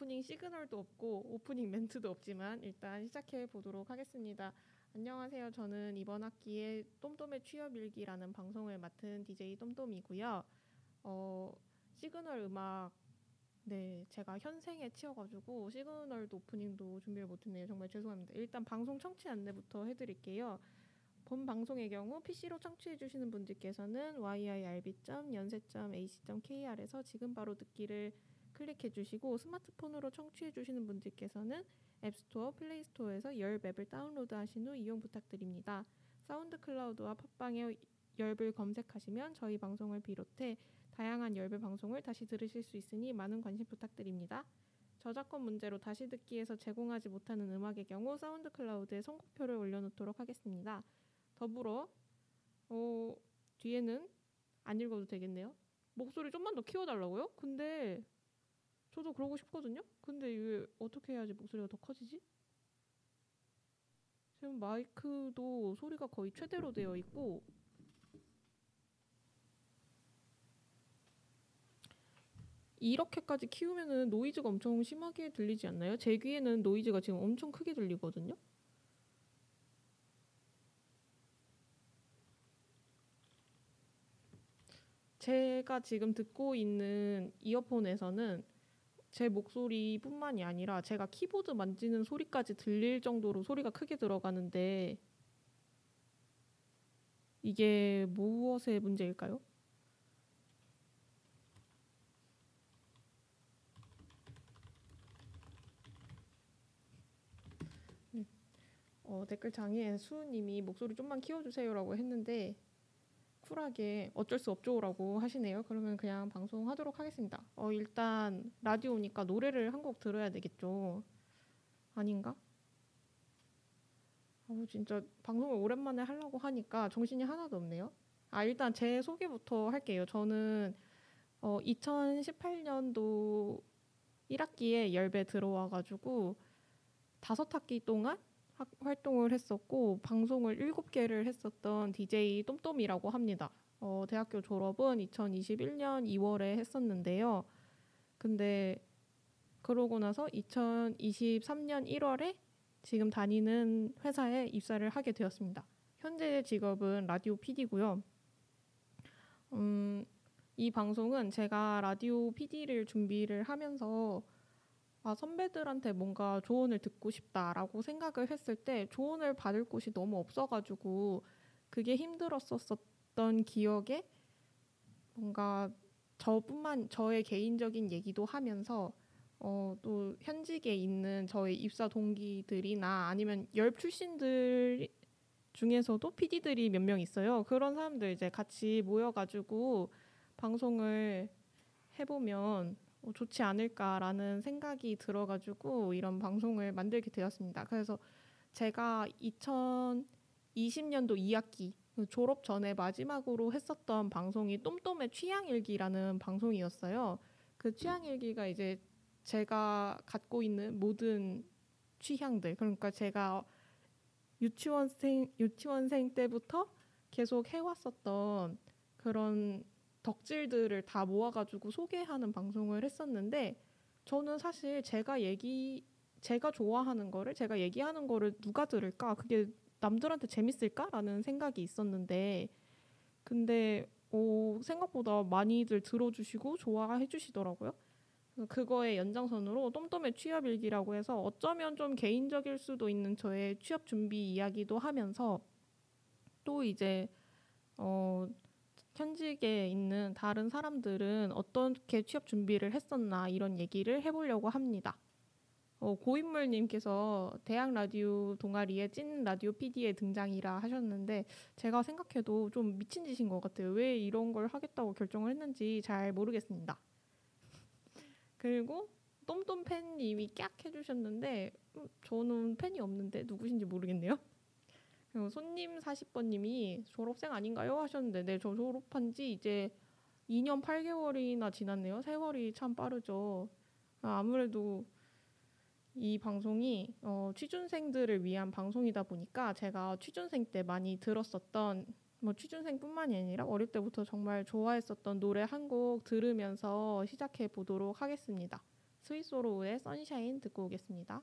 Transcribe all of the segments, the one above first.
오프닝 시그널도 없고 오프닝 멘트도 없지만 일단 시작해 보도록 하겠습니다. 안녕하세요. 저는 이번 학기에 똠똠의 취업 일기라는 방송을 맡은 DJ 똠똠이고요. 어, 시그널 음악 네 제가 현생에 치여가지고 시그널도 오프닝도 준비를 못했네요. 정말 죄송합니다. 일단 방송 청취 안내부터 해드릴게요. 본 방송의 경우 PC로 청취해 주시는 분들께서는 yirb.yonsei.ac.kr에서 지금 바로 듣기를 클릭해 주시고 스마트폰으로 청취해 주시는 분들께서는 앱스토어, 플레이스토어에서 열 앱을 다운로드 하신 후 이용 부탁드립니다. 사운드 클라우드와 팟빵에 열을 검색하시면 저희 방송을 비롯해 다양한 열배 방송을 다시 들으실 수 있으니 많은 관심 부탁드립니다. 저작권 문제로 다시 듣기에서 제공하지 못하는 음악의 경우 사운드 클라우드에 선곡표를 올려놓도록 하겠습니다. 더불어 어, 뒤에는 안 읽어도 되겠네요. 목소리 좀만 더 키워달라고요? 근데 저도 그러고 싶거든요. 근데 이게 어떻게 해야지 목소리가 더 커지지? 지금 마이크도 소리가 거의 최대로 되어 있고 이렇게까지 키우면은 노이즈가 엄청 심하게 들리지 않나요? 제 귀에는 노이즈가 지금 엄청 크게 들리거든요. 제가 지금 듣고 있는 이어폰에서는 제 목소리뿐만이 아니라 제가 키보드 만지는 소리까지 들릴 정도로 소리가 크게 들어가는데 이게 무엇의 문제일까요? 네. 어, 댓글창에 수우님이 목소리 좀만 키워주세요라고 했는데 쿨하게 어쩔 수 없죠라고 하시네요. 그러면 그냥 방송하도록 하겠습니다. 어, 일단 라디오니까 노래를 한 곡 들어야 되겠죠. 아닌가? 어, 진짜 방송을 오랜만에 하려고 하니까 정신이 하나도 없네요. 아, 일단 제 소개부터 할게요. 저는 어, 2018년도 1학기에 열배 들어와가지고 다섯 학기 동안 활동을 했었고 방송을 7개를 했었던 DJ 똠똠이라고 합니다. 어, 대학교 졸업은 2021년 2월에 했었는데요. 근데 그러고 나서 2023년 1월에 지금 다니는 회사에 입사를 하게 되었습니다. 현재 직업은 라디오 PD고요. 음, 이 방송은 제가 라디오 PD를 준비를 하면서 아, 선배들한테 뭔가 조언을 듣고 싶다라고 생각을 했을 때 조언을 받을 곳이 너무 없어가지고 그게 힘들었었던 기억에 뭔가 저뿐만 저의 개인적인 얘기도 하면서 어, 또 현직에 있는 저의 입사 동기들이나 아니면 열 출신들 중에서도 PD들이 몇 명 있어요. 그런 사람들 이제 같이 모여가지고 방송을 해보면 어, 좋지 않을까라는 생각이 들어가지고 이런 방송을 만들게 되었습니다. 그래서 제가 2020년도 2학기 그 졸업 전에 마지막으로 했었던 방송이 똠똠의 취향일기라는 방송이었어요. 그 취향일기가 이제 제가 갖고 있는 모든 취향들 그러니까 제가 유치원생 유치원생 때부터 계속 해왔었던 그런 덕질들을 다 모아가지고 소개하는 방송을 했었는데 저는 사실 제가 얘기 제가 좋아하는 거를 제가 얘기하는 거를 누가 들을까 그게 남들한테 재밌을까라는 생각이 있었는데 근데 오, 생각보다 많이들 들어주시고 좋아해 주시더라고요. 그거의 연장선으로 똠똠의 취업일기라고 해서 어쩌면 좀 개인적일 수도 있는 저의 취업 준비 이야기도 하면서 또 이제 어 현직에 있는 다른 사람들은 어떻게 취업 준비를 했었나 이런 얘기를 해보려고 합니다. 어, 고인물님께서 대학 라디오 동아리에 찐 라디오 PD의 등장이라 하셨는데 제가 생각해도 좀 미친 짓인 것 같아요. 왜 이런 걸 하겠다고 결정을 했는지 잘 모르겠습니다. 그리고 똠똠 팬님이 깍 해주셨는데 음, 저는 팬이 없는데 누구신지 모르겠네요. 그리고 손님 40번님이 졸업생 아닌가요? 하셨는데 네, 저 졸업한 지 이제 2년 8개월이나 지났네요. 세월이 참 빠르죠. 아, 아무래도 이 방송이 어, 취준생들을 위한 방송이다 보니까 제가 취준생 때 많이 들었었던 뭐 취준생뿐만이 아니라 어릴 때부터 정말 좋아했었던 노래 한 곡 들으면서 시작해 보도록 하겠습니다. 스위스로우의 선샤인 듣고 오겠습니다.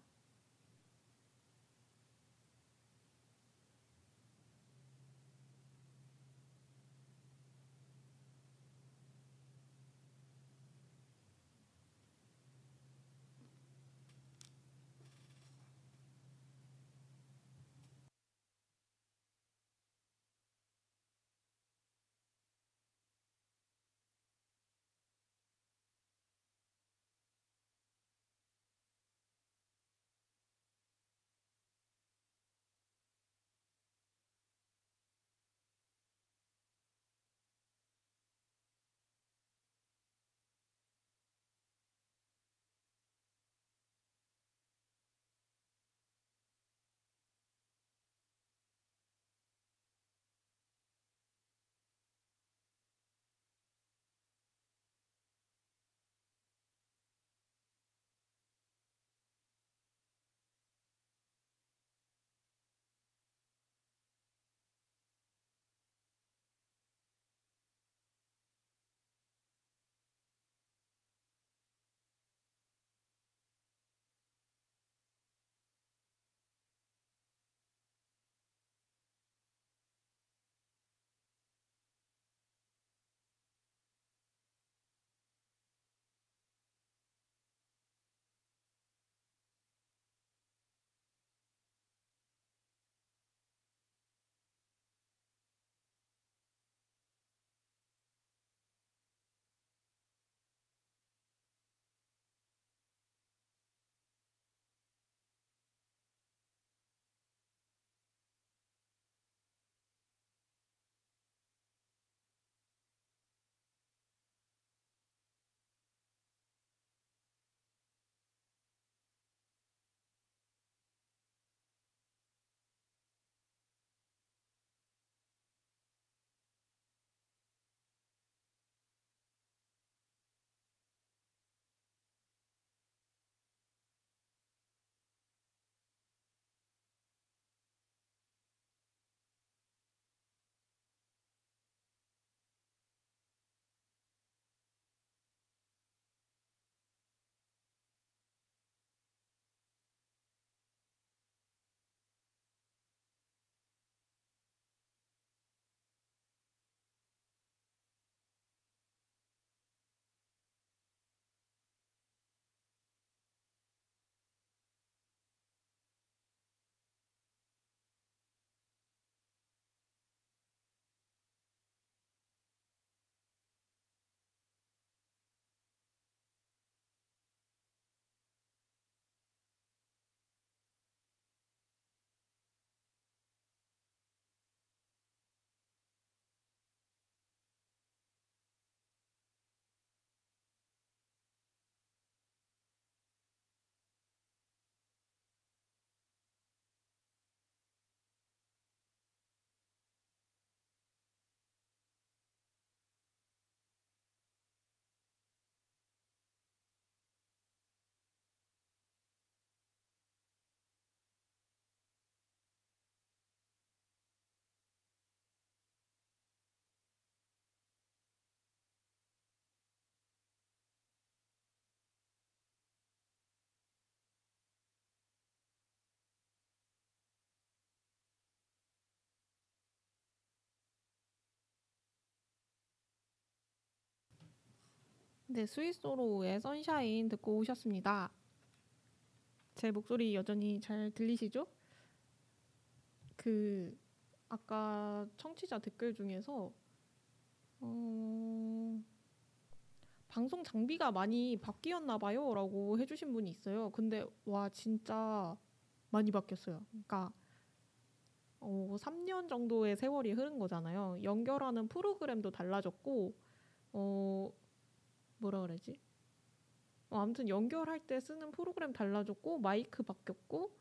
네, 스위스로우의 선샤인 듣고 오셨습니다. 제 목소리 여전히 잘 들리시죠? 그 아까 청취자 댓글 중에서 어, 방송 장비가 많이 바뀌었나 봐요라고 해주신 분이 있어요. 근데 와 진짜 많이 바뀌었어요. 그러니까 어, 3년 정도의 세월이 흐른 거잖아요. 연결하는 프로그램도 달라졌고 어, 뭐라 그러지? 어, 아무튼 연결할 때 쓰는 프로그램 달라졌고 마이크 바뀌었고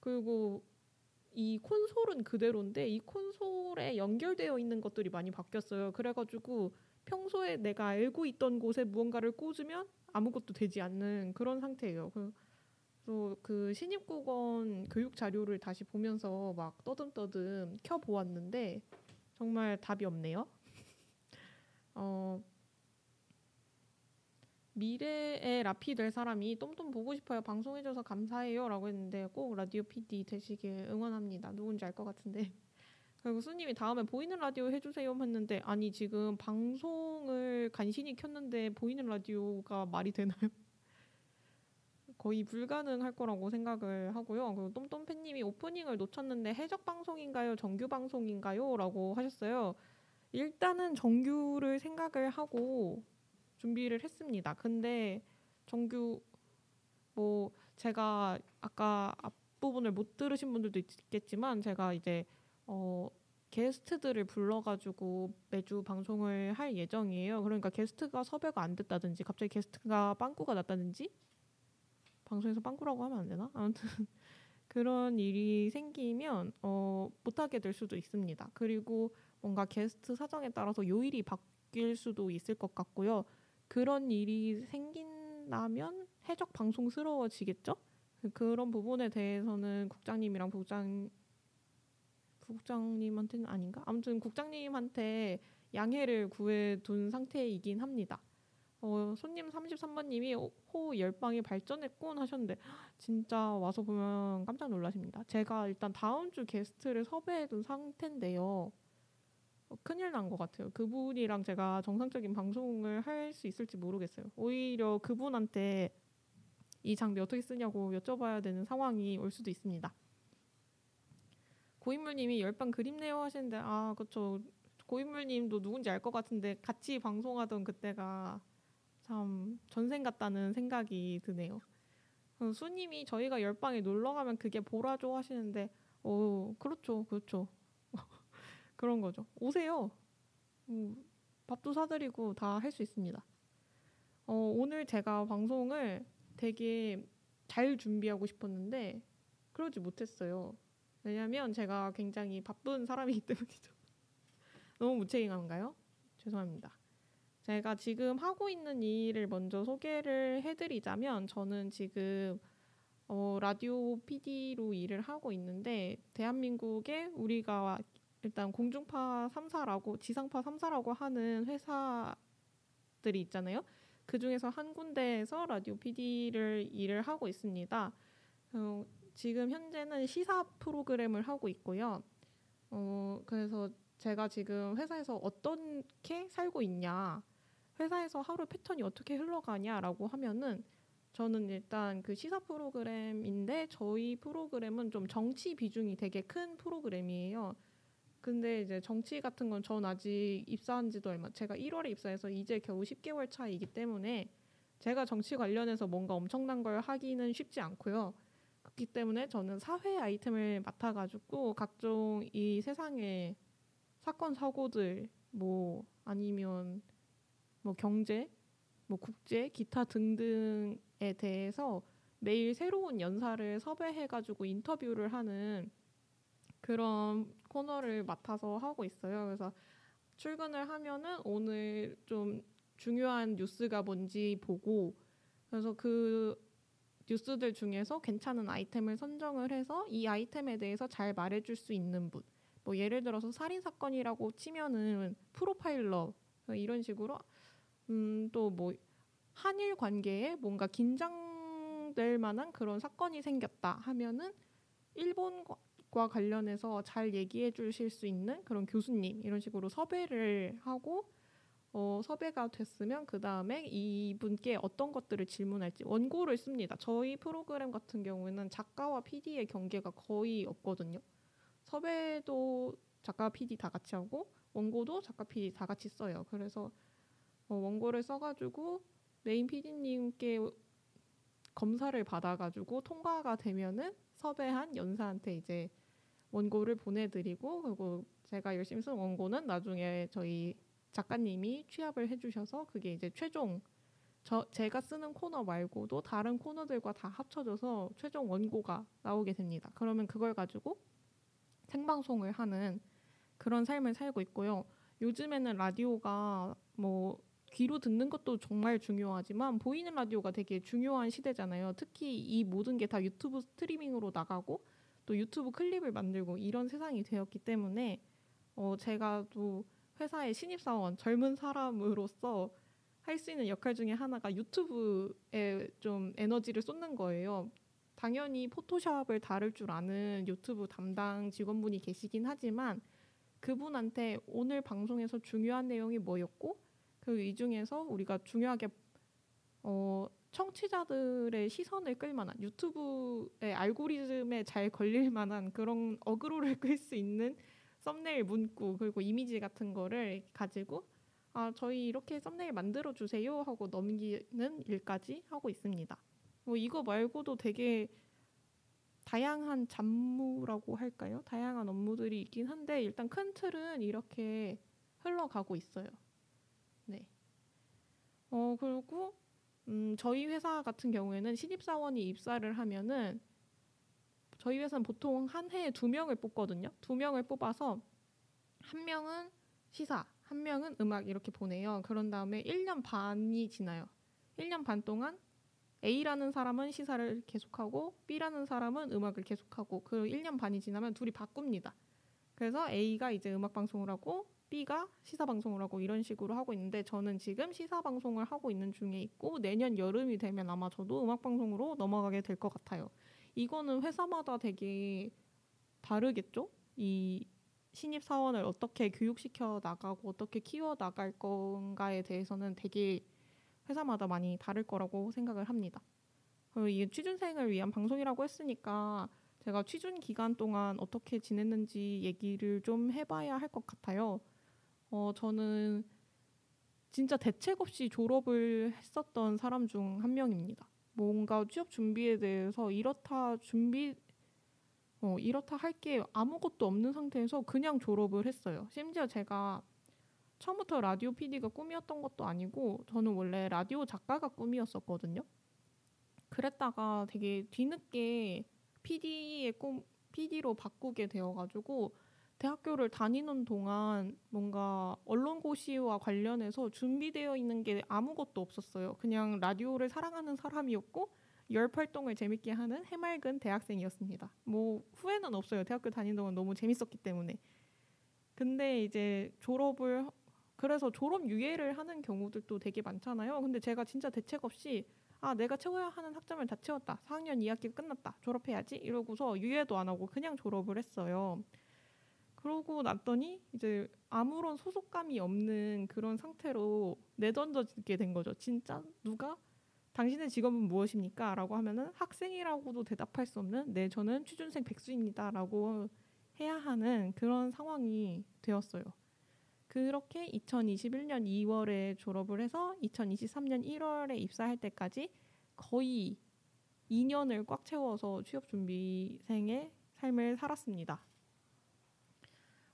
그리고 이 콘솔은 그대로인데 이 콘솔에 연결되어 있는 것들이 많이 바뀌었어요. 그래가지고 평소에 내가 알고 있던 곳에 무언가를 꽂으면 아무것도 되지 않는 그런 상태예요. 그래서 그 신입국원 교육 자료를 다시 보면서 막 떠듬떠듬 켜 보았는데 정말 답이 없네요. 어, 미래의 라피 될 사람이 똠똠 보고 싶어요. 방송해줘서 감사해요라고 했는데 꼭 라디오 PD 되시길 응원합니다. 누군지 알 것 같은데. 그리고 수님이 다음에 보이는 라디오 해주세요 했는데 아니 지금 방송을 간신히 켰는데 보이는 라디오가 말이 되나요? 거의 불가능할 거라고 생각을 하고요. 그리고 똠똠팬님이 오프닝을 놓쳤는데 해적 방송인가요? 정규 방송인가요? 라고 하셨어요. 일단은 정규를 생각을 하고 준비를 했습니다. 근데 정규 뭐 제가 아까 앞부분을 못 들으신 분들도 있겠지만 제가 이제 어 게스트들을 불러가지고 매주 방송을 할 예정이에요. 그러니까 게스트가 섭외가 안 됐다든지 갑자기 게스트가 빵꾸가 났다든지 방송에서 빵꾸라고 하면 안 되나? 아무튼 그런 일이 생기면 어, 못하게 될 수도 있습니다. 그리고 뭔가 게스트 사정에 따라서 요일이 바뀔 수도 있을 것 같고요. 그런 일이 생긴다면 해적 방송스러워지겠죠? 그런 부분에 대해서는 국장님이랑 부장 국장님한테는 아닌가? 아무튼 국장님한테 양해를 구해둔 상태이긴 합니다. 어, 손님 33번님이 호 열방이 발전했군 하셨는데 진짜 와서 보면 깜짝 놀라십니다. 제가 일단 다음 주 게스트를 섭외해둔 상태인데요. 어, 큰일 난 것 같아요. 그분이랑 제가 정상적인 방송을 할 수 있을지 모르겠어요. 오히려 그분한테 이 장비 어떻게 쓰냐고 여쭤봐야 되는 상황이 올 수도 있습니다. 고인물님이 열방 그립네요 하시는데 아 그렇죠. 고인물님도 누군지 알 것 같은데 같이 방송하던 그때가 참 전생 같다는 생각이 드네요. 수님이 저희가 열방에 놀러 가면 그게 보라죠 하시는데 어 그렇죠 그렇죠 그런 거죠. 오세요. 음, 밥도 사드리고 다 할 수 있습니다. 어, 오늘 제가 방송을 되게 잘 준비하고 싶었는데 그러지 못했어요. 왜냐면 제가 굉장히 바쁜 사람이기 때문이죠. 너무 무책임한가요? 죄송합니다. 제가 지금 하고 있는 일을 먼저 소개를 해드리자면 저는 지금 어, 라디오 PD로 일을 하고 있는데 대한민국에 우리가 일단 공중파 3사라고 지상파 3사라고 하는 회사들이 있잖아요. 그 중에서 한 군데에서 라디오 PD를 일을 하고 있습니다. 어, 지금 현재는 시사 프로그램을 하고 있고요. 어, 그래서 제가 지금 회사에서 어떻게 살고 있냐, 회사에서 하루 패턴이 어떻게 흘러가냐라고 하면은 저는 일단 그 시사 프로그램인데 저희 프로그램은 좀 정치 비중이 되게 큰 프로그램이에요. 근데 이제 정치 같은 건 전 아직 입사한 지도 얼마, 제가 1월에 입사해서 이제 겨우 10개월 차이기 때문에 제가 정치 관련해서 뭔가 엄청난 걸 하기는 쉽지 않고요. 그렇기 때문에 저는 사회 아이템을 맡아가지고 각종 이 세상의 사건 사고들 뭐 아니면 뭐 경제, 뭐 국제, 기타 등등에 대해서 매일 새로운 연사를 섭외해가지고 인터뷰를 하는 그런 코너를 맡아서 하고 있어요. 그래서 출근을 하면은 오늘 좀 중요한 뉴스가 뭔지 보고 그래서 그 뉴스들 중에서 괜찮은 아이템을 선정을 해서 이 아이템에 대해서 잘 말해줄 수 있는 분. 뭐 예를 들어서 살인 사건이라고 치면은 프로파일러 이런 식으로 음 또 뭐 한일 관계에 뭔가 긴장될 만한 그런 사건이 생겼다 하면은 일본 과 관련해서 잘 얘기해 주실 수 있는 그런 교수님 이런 식으로 섭외를 하고 어, 섭외가 됐으면 그 다음에 이분께 어떤 것들을 질문할지 원고를 씁니다. 저희 프로그램 같은 경우에는 작가와 PD의 경계가 거의 없거든요. 섭외도 작가, PD 다 같이 하고 원고도 작가, PD 다 같이 써요. 그래서 어, 원고를 써가지고 메인 PD님께 검사를 받아가지고 통과가 되면은 섭외한 연사한테 이제 원고를 보내드리고 그리고 제가 열심히 쓴 원고는 나중에 저희 작가님이 취합을 해주셔서 그게 이제 최종 저 제가 쓰는 코너 말고도 다른 코너들과 다 합쳐져서 최종 원고가 나오게 됩니다. 그러면 그걸 가지고 생방송을 하는 그런 삶을 살고 있고요. 요즘에는 라디오가 뭐 귀로 듣는 것도 정말 중요하지만 보이는 라디오가 되게 중요한 시대잖아요. 특히 이 모든 게 다 유튜브 스트리밍으로 나가고 또 유튜브 클립을 만들고 이런 세상이 되었기 때문에 어 제가 또 회사의 신입사원 젊은 사람으로서 할 수 있는 역할 중에 하나가 유튜브에 좀 에너지를 쏟는 거예요. 당연히 포토샵을 다룰 줄 아는 유튜브 담당 직원분이 계시긴 하지만 그분한테 오늘 방송에서 중요한 내용이 뭐였고 그이 중에서 우리가 중요하게 어, 청취자들의 시선을 끌 만한 유튜브의 알고리즘에 잘 걸릴 만한 그런 어그로를 끌 수 있는 썸네일 문구 그리고 이미지 같은 거를 가지고 아 저희 이렇게 썸네일 만들어 주세요 하고 넘기는 일까지 하고 있습니다. 뭐 이거 말고도 되게 다양한 잡무라고 할까요? 다양한 업무들이 있긴 한데 일단 큰 틀은 이렇게 흘러가고 있어요. 네. 어 그리고 음, 저희 회사 같은 경우에는 신입사원이 입사를 하면은 저희 회사는 보통 한 해에 두 명을 뽑거든요. 두 명을 뽑아서 한 명은 시사, 한 명은 음악 이렇게 보내요. 그런 다음에 1년 반이 지나요. 1년 반 동안 A라는 사람은 시사를 계속하고 B라는 사람은 음악을 계속하고 그 1년 반이 지나면 둘이 바꿉니다. 그래서 A가 이제 음악 방송을 하고 B가 시사 방송을 하고 이런 식으로 하고 있는데 저는 지금 시사 방송을 하고 있는 중에 있고 내년 여름이 되면 아마 저도 음악 방송으로 넘어가게 될 것 같아요. 이거는 회사마다 되게 다르겠죠? 이 신입 사원을 어떻게 교육시켜 나가고 어떻게 키워 나갈 건가에 대해서는 되게 회사마다 많이 다를 거라고 생각을 합니다. 이게 취준생을 위한 방송이라고 했으니까 제가 취준 기간 동안 어떻게 지냈는지 얘기를 좀 해봐야 할 것 같아요. 어, 저는 진짜 대책 없이 졸업을 했었던 사람 중 한 명입니다. 뭔가 취업 준비에 대해서 이렇다 준비 어, 이렇다 할 게 아무것도 없는 상태에서 그냥 졸업을 했어요. 심지어 제가 처음부터 라디오 PD가 꿈이었던 것도 아니고 저는 원래 라디오 작가가 꿈이었었거든요. 그랬다가 되게 뒤늦게 PD의 꿈 PD로 바꾸게 되어가지고 대학교를 다니는 동안 뭔가 언론고시와 관련해서 준비되어 있는 게 아무것도 없었어요. 그냥 라디오를 사랑하는 사람이었고 열 활동을 재밌게 하는 해맑은 대학생이었습니다. 뭐 후회는 없어요. 대학교 다니는 동안 너무 재밌었기 때문에. 근데 이제 졸업을 그래서 졸업 유예를 하는 경우들도 되게 많잖아요. 근데 제가 진짜 대책 없이 아 내가 채워야 하는 학점을 다 채웠다. 4학년 2학기 끝났다. 졸업해야지 이러고서 유예도 안 하고 그냥 졸업을 했어요. 그러고 났더니 이제 아무런 소속감이 없는 그런 상태로 내던져지게 된 거죠. 진짜 누가 당신의 직업은 무엇입니까? 라고 하면은 학생이라고도 대답할 수 없는 네 저는 취준생 백수입니다. 라고 해야 하는 그런 상황이 되었어요. 그렇게 2021년 2월에 졸업을 해서 2023년 1월에 입사할 때까지 거의 2년을 꽉 채워서 취업 준비생의 삶을 살았습니다.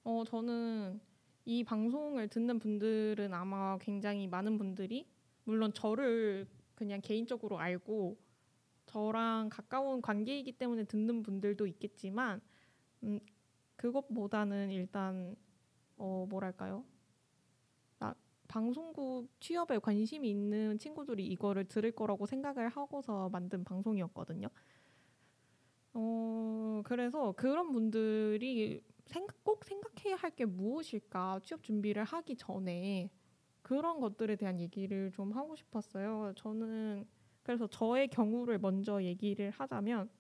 어, 저는 이 방송을 듣는 분들은 아마 굉장히 많은 분들이 물론 저를 그냥 개인적으로 알고 저랑 가까운 관계이기 때문에 듣는 분들도 있겠지만 음, 그것보다는 일단 어, 뭐랄까요? 나, 방송국 취업에 관심이 있는 친구들이 이거를 들을 거라고 생각을 하고서 만든 방송이었거든요. 어, 그래서 그런 분들이 생각, 꼭 생각해야 할 게 무엇일까 취업 준비를 하기 전에 그런 것들에 대한 얘기를 좀 하고 싶었어요. 저는 그래서 저의 경우를 먼저 얘기를 하자면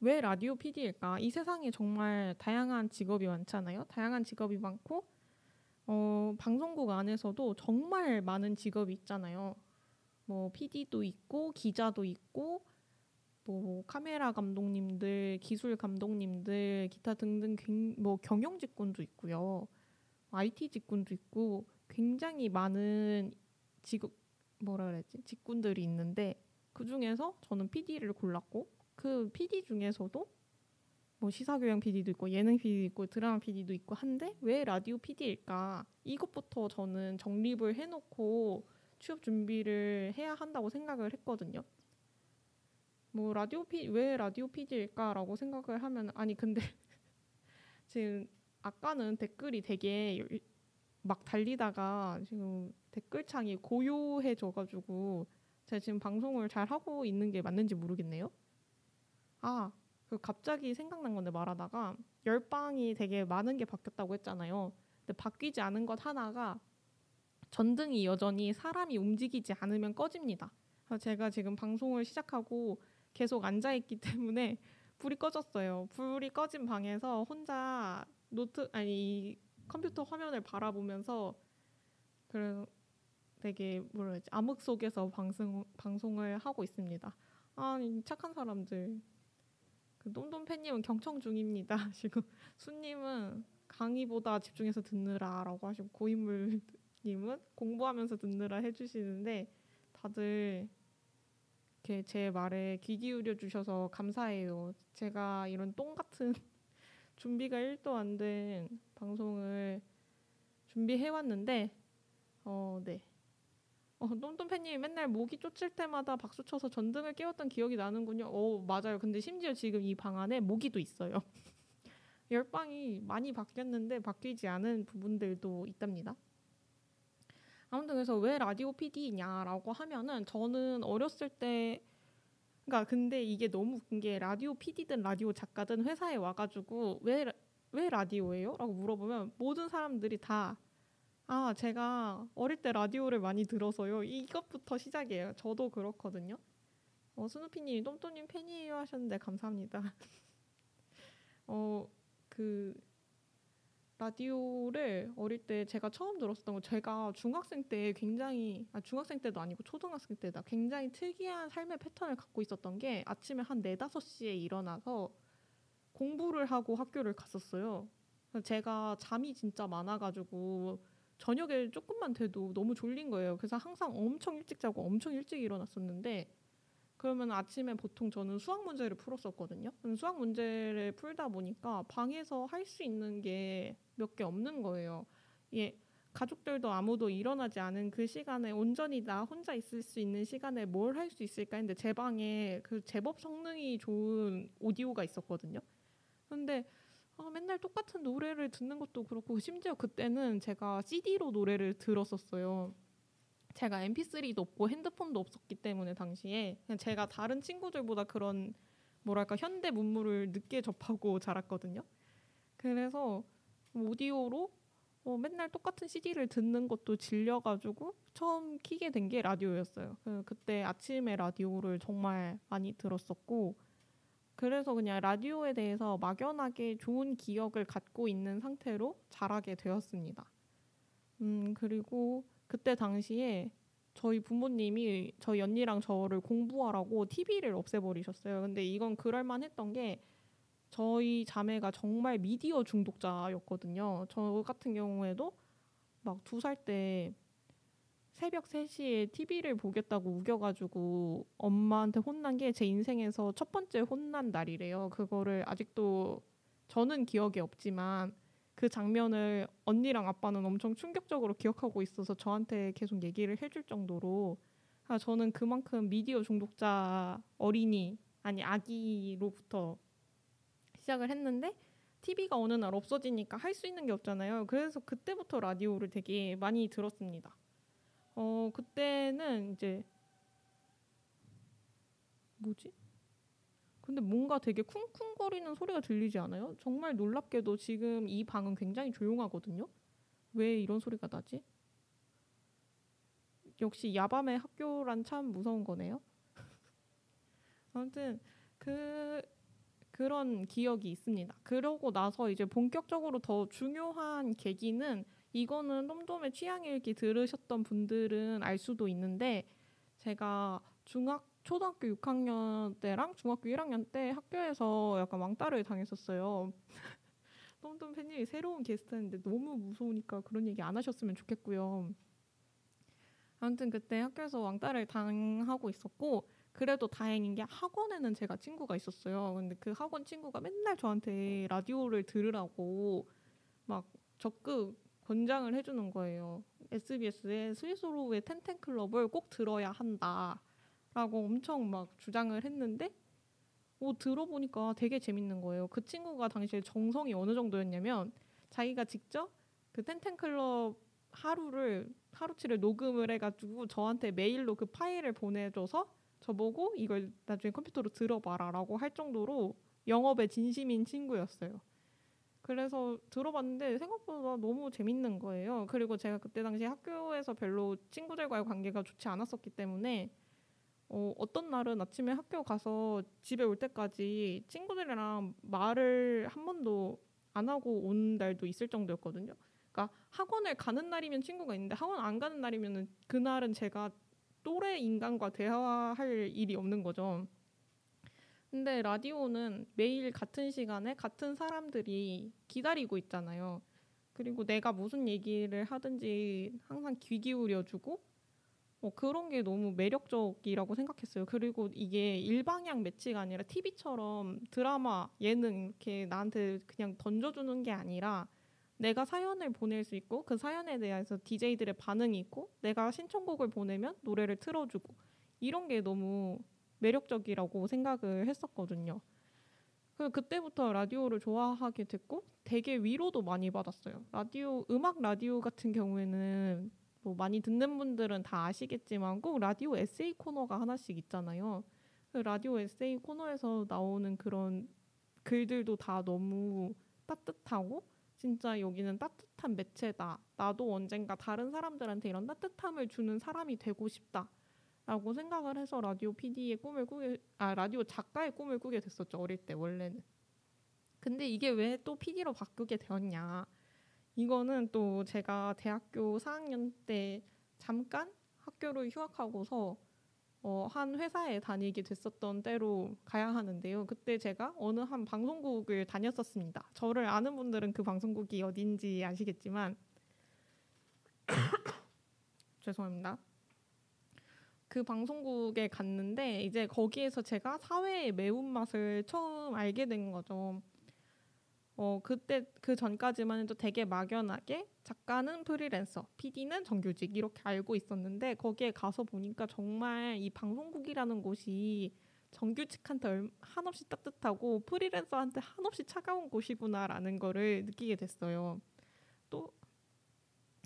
왜 라디오 PD일까? 이 세상에 정말 다양한 직업이 많잖아요. 다양한 직업이 많고 어, 방송국 안에서도 정말 많은 직업이 있잖아요. 뭐 PD도 있고 기자도 있고 뭐 카메라 감독님들, 기술 감독님들, 기타 등등 뭐 경영 직군도 있고요. IT 직군도 있고 굉장히 많은 직업 뭐라 그랬지? 직군들이 있는데 그 중에서 저는 PD를 골랐고 그 PD 중에서도 뭐 시사교양 PD도 있고 예능 PD도 있고 드라마 PD도 있고 한데 왜 라디오 PD일까? 이것부터 저는 정립을 해놓고 취업 준비를 해야 한다고 생각을 했거든요. 뭐 라디오 피 왜 라디오 PD일까라고 생각을 하면 아니 근데 지금 아까는 댓글이 되게 막 달리다가 지금 댓글창이 고요해져가지고 제가 지금 방송을 잘 하고 있는 게 맞는지 모르겠네요. 아, 그 갑자기 생각난 건데 말하다가 열방이 되게 많은 게 바뀌었다고 했잖아요. 근데 바뀌지 않은 것 하나가 전등이 여전히 사람이 움직이지 않으면 꺼집니다. 제가 지금 방송을 시작하고 계속 앉아 있기 때문에 불이 꺼졌어요. 불이 꺼진 방에서 혼자 노트 아니 컴퓨터 화면을 바라보면서 그런 되게 뭐라 해야지 암흑 속에서 방송 방송을 하고 있습니다. 아 착한 사람들. 그 똠똠 팬님은 경청 중입니다. 지금 수님은 강의보다 집중해서 듣느라라고 하시고 고인물님은 공부하면서 듣느라 해주시는데 다들 이렇게 제 말에 귀 기울여 주셔서 감사해요. 제가 이런 똥 같은 준비가 1도 안 된 방송을 준비해 왔는데 어, 네. 어, 똠똠팬님이 맨날 모기 쫓을 때마다 박수 쳐서 전등을 깨웠던 기억이 나는군요. 어, 맞아요. 근데 심지어 지금 이 방 안에 모기도 있어요. 열방이 많이 바뀌었는데 바뀌지 않은 부분들도 있답니다. 아무튼 그래서 왜 라디오 PD냐라고 하면은 저는 어렸을 때 그러니까 근데 이게 너무 웃긴 게 라디오 PD든 라디오 작가든 회사에 와가지고 왜 왜 라디오예요? 라고 물어보면 모든 사람들이 다 아, 제가 어릴 때 라디오를 많이 들어서요. 이것부터 시작이에요. 저도 그렇거든요. 어, 스누피님이 똠똠님 팬이에요 하셨는데 감사합니다. 어, 그 라디오를 어릴 때 제가 처음 들었었던 거 제가 중학생 때 굉장히 아 중학생 때도 아니고 초등학생 때다 굉장히 특이한 삶의 패턴을 갖고 있었던 게 아침에 한 네 다섯 시에 일어나서 공부를 하고 학교를 갔었어요. 제가 잠이 진짜 많아 가지고 저녁에 조금만 돼도 너무 졸린 거예요. 그래서 항상 엄청 일찍 자고 엄청 일찍 일어났었는데 그러면 아침에 보통 저는 수학 문제를 풀었었거든요. 수학 문제를 풀다 보니까 방에서 할 수 있는 게 몇 개 없는 거예요. 예, 가족들도 아무도 일어나지 않은 그 시간에 온전히 나 혼자 있을 수 있는 시간에 뭘 할 수 있을까 했는데 제 방에 그 제법 성능이 좋은 오디오가 있었거든요. 근데 아, 맨날 똑같은 노래를 듣는 것도 그렇고 심지어 그때는 제가 CD로 노래를 들었었어요. 제가 MP3도 없고 핸드폰도 없었기 때문에 당시에 그냥 제가 다른 친구들보다 그런 뭐랄까 현대 문물을 늦게 접하고 자랐거든요. 그래서 오디오로 어, 맨날 똑같은 CD를 듣는 것도 질려가지고 처음 키게 된 게 라디오였어요. 그, 그때 아침에 라디오를 정말 많이 들었었고 그래서 그냥 라디오에 대해서 막연하게 좋은 기억을 갖고 있는 상태로 자라게 되었습니다. 음, 그리고 그때 당시에 저희 부모님이 저희 언니랑 저를 공부하라고 TV를 없애버리셨어요. 근데 이건 그럴만했던 게 저희 자매가 정말 미디어 중독자였거든요. 저 같은 경우에도 막 두 살 때 새벽 3시에 TV를 보겠다고 우겨가지고 엄마한테 혼난 게 제 인생에서 첫 번째 혼난 날이래요. 그거를 아직도 저는 기억이 없지만 그 장면을 언니랑 아빠는 엄청 충격적으로 기억하고 있어서 저한테 계속 얘기를 해줄 정도로 아, 저는 그만큼 미디어 중독자 어린이 아니 아기로부터 시작을 했는데 TV가 어느 날 없어지니까 할 수 있는 게 없잖아요. 그래서 그때부터 라디오를 되게 많이 들었습니다. 어 그때는 이제 뭐지? 근데 뭔가 되게 쿵쿵거리는 소리가 들리지 않아요? 정말 놀랍게도 지금 이 방은 굉장히 조용하거든요. 왜 이런 소리가 나지? 역시 야밤의 학교란 참 무서운 거네요. 아무튼 그 그런 기억이 있습니다. 그러고 나서 이제 본격적으로 더 중요한 계기는 이거는 놈돔의 취향일기 들으셨던 분들은 알 수도 있는데 제가 중학 초등학교 6학년 때랑 중학교 1학년 때 학교에서 약간 왕따를 당했었어요. 똠똠 팬님이 새로운 게스트인데 너무 무서우니까 그런 얘기 안 하셨으면 좋겠고요. 아무튼 그때 학교에서 왕따를 당하고 있었고 그래도 다행인 게 학원에는 제가 친구가 있었어요. 근데 그 학원 친구가 맨날 저한테 라디오를 들으라고 막 적극 권장을 해주는 거예요. SBS의 스위스로의 텐텐클럽을 꼭 들어야 한다. 라고 엄청 막 주장을 했는데 오 들어보니까 되게 재밌는 거예요. 그 친구가 당시에 정성이 어느 정도였냐면 자기가 직접 그 텐텐클럽 하루를 하루치를 녹음을 해가지고 저한테 메일로 그 파일을 보내줘서 저보고 이걸 나중에 컴퓨터로 들어봐라라고 할 정도로 영업에 진심인 친구였어요. 그래서 들어봤는데 생각보다 너무 재밌는 거예요. 그리고 제가 그때 당시 학교에서 별로 친구들과의 관계가 좋지 않았었기 때문에 어, 어떤 날은 아침에 학교 가서 집에 올 때까지 친구들이랑 말을 한 번도 안 하고 온 날도 있을 정도였거든요. 그러니까 학원을 가는 날이면 친구가 있는데 학원 안 가는 날이면은 그날은 제가 또래 인간과 대화할 일이 없는 거죠. 근데 라디오는 매일 같은 시간에 같은 사람들이 기다리고 있잖아요. 그리고 내가 무슨 얘기를 하든지 항상 귀 기울여주고 어, 그런 게 너무 매력적이라고 생각했어요. 그리고 이게 일방향 매치가 아니라 TV처럼 드라마, 예능 이렇게 나한테 그냥 던져주는 게 아니라 내가 사연을 보낼 수 있고 그 사연에 대해서 DJ들의 반응이 있고 내가 신청곡을 보내면 노래를 틀어주고 이런 게 너무 매력적이라고 생각을 했었거든요. 그 그때부터 라디오를 좋아하게 됐고 되게 위로도 많이 받았어요. 라디오 음악 라디오 같은 경우에는 뭐 많이 듣는 분들은 다 아시겠지만 꼭 라디오 에세이 코너가 하나씩 있잖아요. 그 라디오 에세이 코너에서 나오는 그런 글들도 다 너무 따뜻하고 진짜 여기는 따뜻한 매체다. 나도 언젠가 다른 사람들한테 이런 따뜻함을 주는 사람이 되고 싶다. 라고 생각을 해서 라디오 PD의 꿈을 꾸게 아 라디오 작가의 꿈을 꾸게 됐었죠 어릴 때 원래는 근데 이게 왜 또 PD로 바꾸게 되었냐 이거는 또 제가 대학교 4학년 때 잠깐 학교를 휴학하고서 어, 한 회사에 다니게 됐었던 때로 가야 하는데요. 그때 제가 어느 한 방송국을 다녔었습니다. 저를 아는 분들은 그 방송국이 어딘지 아시겠지만 죄송합니다. 그 방송국에 갔는데 이제 거기에서 제가 사회의 매운맛을 처음 알게 된 거죠. 어 그때 그 전까지만 해도 되게 막연하게 작가는 프리랜서, PD는 정규직 이렇게 알고 있었는데 거기에 가서 보니까 정말 이 방송국이라는 곳이 정규직한테 한없이 따뜻하고 프리랜서한테 한없이 차가운 곳이구나라는 거를 느끼게 됐어요. 또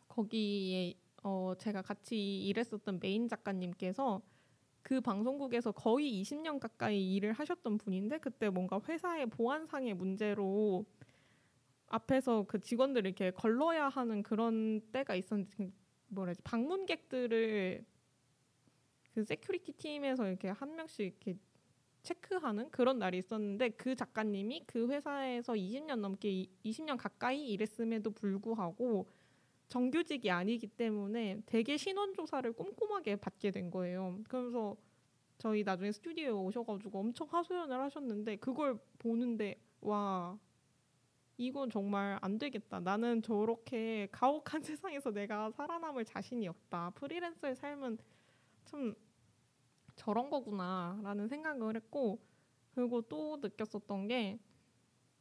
거기에 어 제가 같이 일했었던 메인 작가님께서 그 방송국에서 거의 20년 가까이 일을 하셨던 분인데 그때 뭔가 회사의 보안상의 문제로 앞에서 그 직원들을 이렇게 걸러야 하는 그런 때가 있었는데 그 뭐라지 방문객들을 그 security 팀에서 이렇게 한 명씩 이렇게 체크하는 그런 날이 있었는데 그 작가님이 그 회사에서 20년 넘게 20년 가까이 일했음에도 불구하고 정규직이 아니기 때문에 되게 신원 조사를 꼼꼼하게 받게 된 거예요. 그래서 저희 나중에 스튜디오에 오셔가지고 엄청 하소연을 하셨는데 그걸 보는데 와 이건 정말 안 되겠다. 나는 저렇게 가혹한 세상에서 내가 살아남을 자신이 없다. 프리랜서의 삶은 참 저런 거구나라는 생각을 했고 그리고 또 느꼈었던 게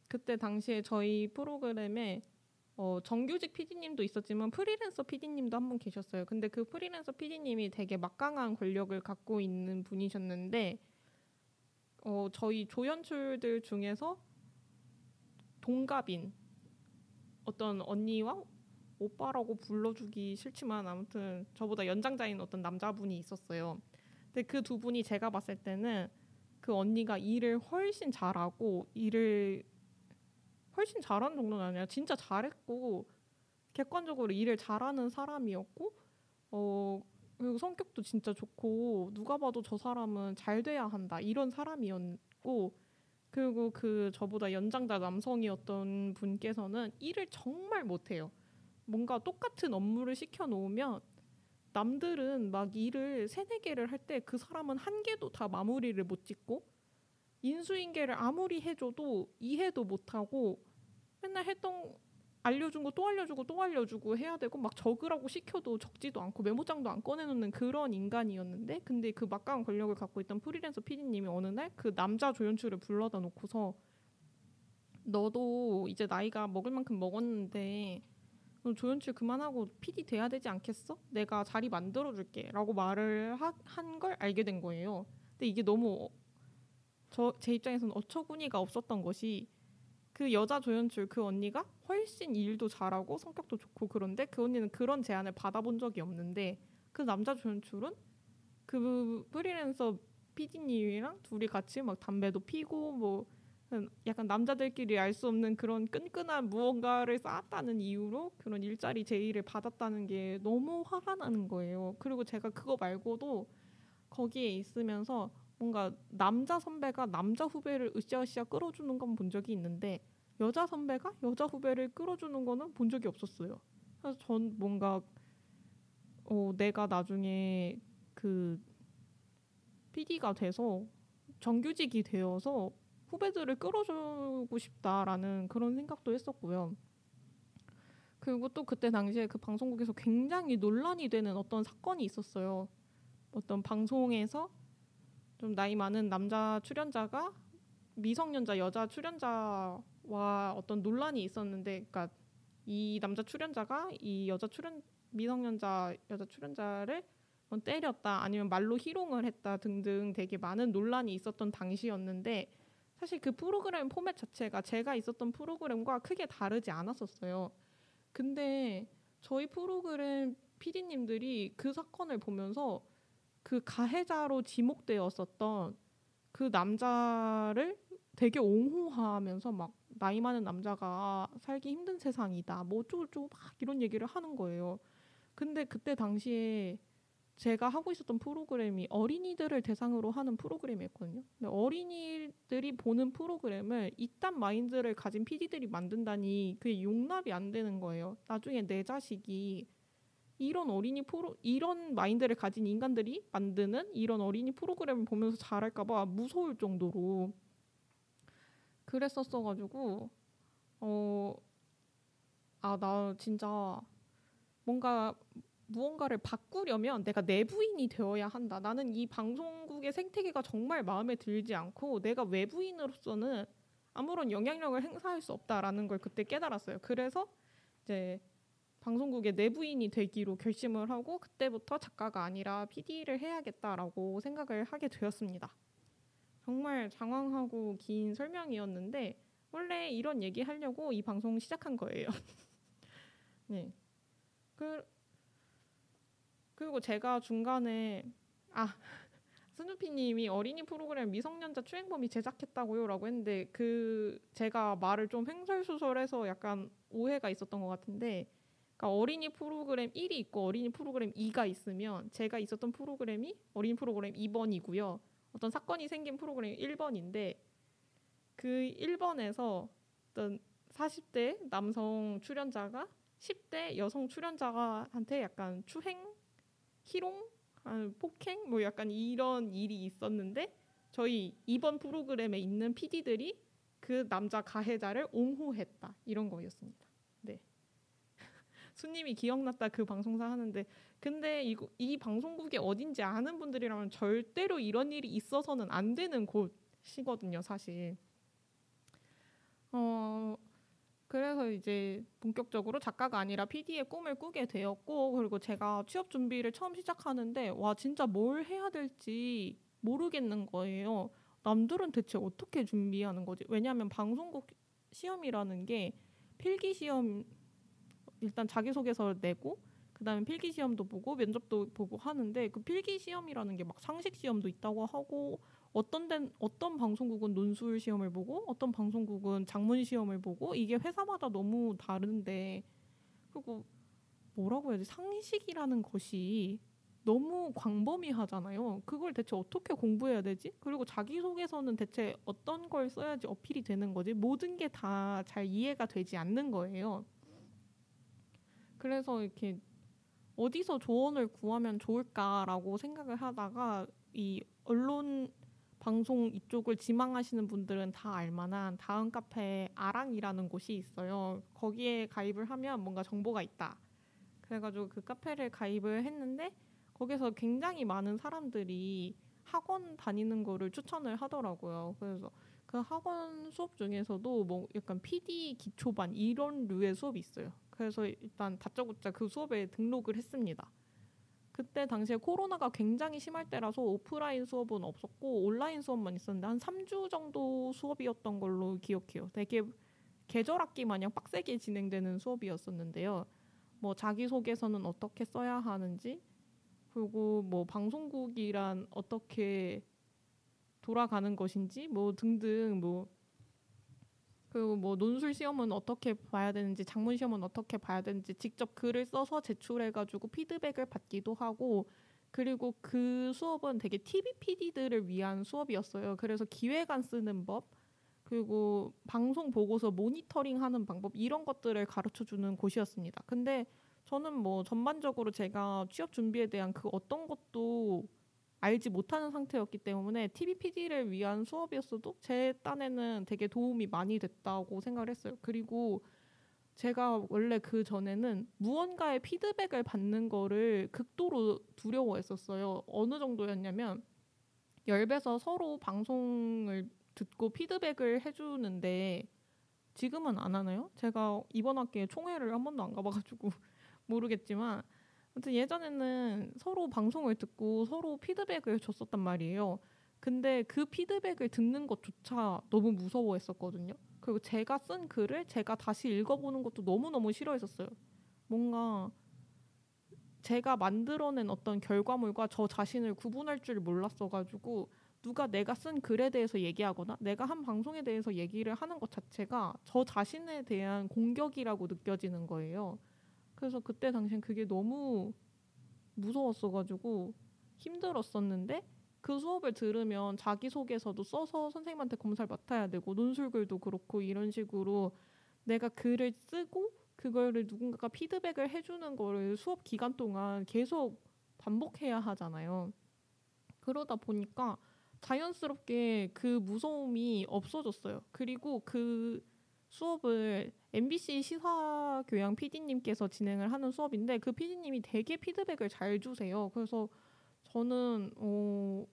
그때 당시에 저희 프로그램에 어, 정규직 PD님도 있었지만 프리랜서 PD님도 한 분 계셨어요. 근데 그 프리랜서 PD님이 되게 막강한 권력을 갖고 있는 분이셨는데 어, 저희 조연출들 중에서 동갑인 어떤 언니와 오빠라고 불러주기 싫지만 아무튼 저보다 연장자인 어떤 남자분이 있었어요. 근데 그 두 분이 제가 봤을 때는 그 언니가 일을 훨씬 잘하고 일을 훨씬 잘하는 정도는 아니라 진짜 잘했고 객관적으로 일을 잘하는 사람이었고 어 그리고 성격도 진짜 좋고 누가 봐도 저 사람은 잘 돼야 한다 이런 사람이었고 그리고 그 저보다 연장자 남성이었던 분께서는 일을 정말 못해요. 뭔가 똑같은 업무를 시켜 놓으면 남들은 막 일을 세네 개를 할 때 그 사람은 한 개도 다 마무리를 못 짓고 인수인계를 아무리 해줘도 이해도 못하고 맨날 했던 알려준 거 또 알려주고 또 알려주고 해야 되고 막 적으라고 시켜도 적지도 않고 메모장도 안 꺼내놓는 그런 인간이었는데 근데 그 막강한 권력을 갖고 있던 프리랜서 PD님이 어느 날 그 남자 조연출을 불러다 놓고서 너도 이제 나이가 먹을 만큼 먹었는데 너 조연출 그만하고 PD 돼야 되지 않겠어? 내가 자리 만들어줄게 라고 말을 한 걸 알게 된 거예요 근데 이게 너무 저 제 입장에서는 어처구니가 없었던 것이 그 여자 조연출 그 언니가 훨씬 일도 잘하고 성격도 좋고 그런데 그 언니는 그런 제안을 받아본 적이 없는데 그 남자 조연출은 그 프리랜서 PD님이랑 둘이 같이 막 담배도 피고 뭐 약간 남자들끼리 알 수 없는 그런 끈끈한 무언가를 쌓았다는 이유로 그런 일자리 제의를 받았다는 게 너무 화가 나는 거예요. 그리고 제가 그거 말고도 거기에 있으면서 뭔가 남자 선배가 남자 후배를 으쌰으쌰 끌어주는 건 본 적이 있는데 여자 선배가 여자 후배를 끌어주는 거는 본 적이 없었어요. 그래서 전 뭔가 어, 내가 나중에 그 PD가 돼서 정규직이 되어서 후배들을 끌어주고 싶다라는 그런 생각도 했었고요. 그리고 또 그때 당시에 그 방송국에서 굉장히 논란이 되는 어떤 사건이 있었어요. 어떤 방송에서 좀 나이 많은 남자 출연자가 미성년자 여자 출연자와 어떤 논란이 있었는데, 그러니까 이 남자 출연자가 이 여자 출연 미성년자 여자 출연자를 때렸다 아니면 말로 희롱을 했다 등등 되게 많은 논란이 있었던 당시였는데 사실 그 프로그램 포맷 자체가 제가 있었던 프로그램과 크게 다르지 않았었어요. 근데 저희 프로그램 PD님들이 그 사건을 보면서 그 가해자로 지목되었었던 그 남자를 되게 옹호하면서 막 나이 많은 남자가 살기 힘든 세상이다. 뭐 어쩌고저쩌고 막 이런 얘기를 하는 거예요. 근데 그때 당시에 제가 하고 있었던 프로그램이 어린이들을 대상으로 하는 프로그램이었거든요. 근데 어린이들이 보는 프로그램을 이딴 마인드를 가진 PD들이 만든다니 그게 용납이 안 되는 거예요. 나중에 내 자식이 이런 어린이 프로 이런 마인드를 가진 인간들이 만드는 이런 어린이 프로그램을 보면서 잘할까봐 무서울 정도로 그랬었어가지고 어 아 나 진짜 뭔가 무언가를 바꾸려면 내가 내부인이 되어야 한다. 나는 이 방송국의 생태계가 정말 마음에 들지 않고 내가 외부인으로서는 아무런 영향력을 행사할 수 없다라는 걸 그때 깨달았어요. 그래서 이제 방송국의 내부인이 되기로 결심을 하고 그때부터 작가가 아니라 PD를 해야겠다라고 생각을 하게 되었습니다. 정말 장황하고 긴 설명이었는데 원래 이런 얘기 하려고 이 방송 시작한 거예요. 네. 그 그리고 제가 중간에 아 스누피님이 어린이 프로그램 미성년자 추행범이 제작했다고요라고 했는데 그 제가 말을 좀 횡설수설해서 약간 오해가 있었던 것 같은데 그러니까 어린이 프로그램 1이 있고 어린이 프로그램 2가 있으면 제가 있었던 프로그램이 어린이 프로그램 2번이고요. 어떤 사건이 생긴 프로그램이 1번인데 그 1번에서 어떤 40대 남성 출연자가 10대 여성 출연자한테 약간 추행 희롱, 아, 폭행 뭐 약간 이런 일이 있었는데 저희 이번 프로그램에 있는 PD들이 그 남자 가해자를 옹호했다 이런 거였습니다. 네. 수님이 기억났다 그 방송사 하는데 근데 이거, 이 방송국이 어딘지 아는 분들이라면 절대로 이런 일이 있어서는 안 되는 곳이거든요, 사실. 어, 그래서 이제 본격적으로 작가가 아니라 PD의 꿈을 꾸게 되었고 그리고 제가 취업 준비를 처음 시작하는데 와 진짜 뭘 해야 될지 모르겠는 거예요. 남들은 대체 어떻게 준비하는 거지? 왜냐하면 방송국 시험이라는 게 필기 시험 일단 자기소개서를 내고 그다음에 필기 시험도 보고 면접도 보고 하는데 그 필기 시험이라는 게 막 상식 시험도 있다고 하고 어떤 된 어떤 방송국은 논술 시험을 보고 어떤 방송국은 장문 시험을 보고 이게 회사마다 너무 다른데 그리고 뭐라고 해야지 상식이라는 것이 너무 광범위하잖아요. 그걸 대체 어떻게 공부해야 되지? 그리고 자기소개서는 대체 어떤 걸 써야지 어필이 되는 거지? 모든 게 다 잘 이해가 되지 않는 거예요. 그래서 이렇게 어디서 조언을 구하면 좋을까라고 생각을 하다가 이 언론 방송 이쪽을 지망하시는 분들은 다 알만한 다음 카페 아랑이라는 곳이 있어요. 거기에 가입을 하면 뭔가 정보가 있다. 그래가지고 그 카페를 가입을 했는데 거기서 굉장히 많은 사람들이 학원 다니는 거를 추천을 하더라고요. 그래서 그 학원 수업 중에서도 뭐 약간 PD 기초반 이런 류의 수업이 있어요. 그래서 일단 다짜고짜 그 수업에 등록을 했습니다. 그때 당시에 코로나가 굉장히 심할 때라서 오프라인 수업은 없었고 온라인 수업만 있었는데 한 3주 정도 수업이었던 걸로 기억해요. 되게 계절 학기 마냥 빡세게 진행되는 수업이었었는데요. 뭐 자기소개서는 어떻게 써야 하는지 그리고 뭐 방송국이란 어떻게 돌아가는 것인지 뭐 등등 뭐 그리고 뭐 논술 시험은 어떻게 봐야 되는지 장문 시험은 어떻게 봐야 되는지 직접 글을 써서 제출해 가지고 피드백을 받기도 하고 그리고 그 수업은 되게 TV PD들을 위한 수업이었어요. 그래서 기획안 쓰는 법 그리고 방송 보고서 모니터링 하는 방법 이런 것들을 가르쳐 주는 곳이었습니다. 근데 저는 뭐 전반적으로 제가 취업 준비에 대한 그 어떤 것도 알지 못하는 상태였기 때문에 TV PD를 위한 수업이었어도 제 딴에는 되게 도움이 많이 됐다고 생각을 했어요. 그리고 제가 원래 그 전에는 무언가의 피드백을 받는 거를 극도로 두려워했었어요. 어느 정도였냐면 열배서 서로 방송을 듣고 피드백을 해주는데 지금은 안 하나요? 제가 이번 학기에 총회를 한 번도 안 가봐가지고 모르겠지만 아무튼 예전에는 서로 방송을 듣고 서로 피드백을 줬었단 말이에요. 근데 그 피드백을 듣는 것조차 너무 무서워했었거든요. 그리고 제가 쓴 글을 제가 다시 읽어보는 것도 너무너무 싫어했었어요. 뭔가 제가 만들어낸 어떤 결과물과 저 자신을 구분할 줄 몰랐어가지고 누가 내가 쓴 글에 대해서 얘기하거나 내가 한 방송에 대해서 얘기를 하는 것 자체가 저 자신에 대한 공격이라고 느껴지는 거예요. 그래서 그때 당시엔 그게 너무 무서웠어가지고 힘들었었는데 그 수업을 들으면 자기소개서도 써서 선생님한테 검사를 맡아야 되고 논술글도 그렇고 이런 식으로 내가 글을 쓰고 그거를 누군가가 피드백을 해주는 거를 수업 기간 동안 계속 반복해야 하잖아요. 그러다 보니까 자연스럽게 그 무서움이 없어졌어요. 그리고 그 수업을 MBC 시사 교양 PD님께서 진행을 하는 수업인데 그 PD님이 되게 피드백을 잘 주세요. 그래서 저는 어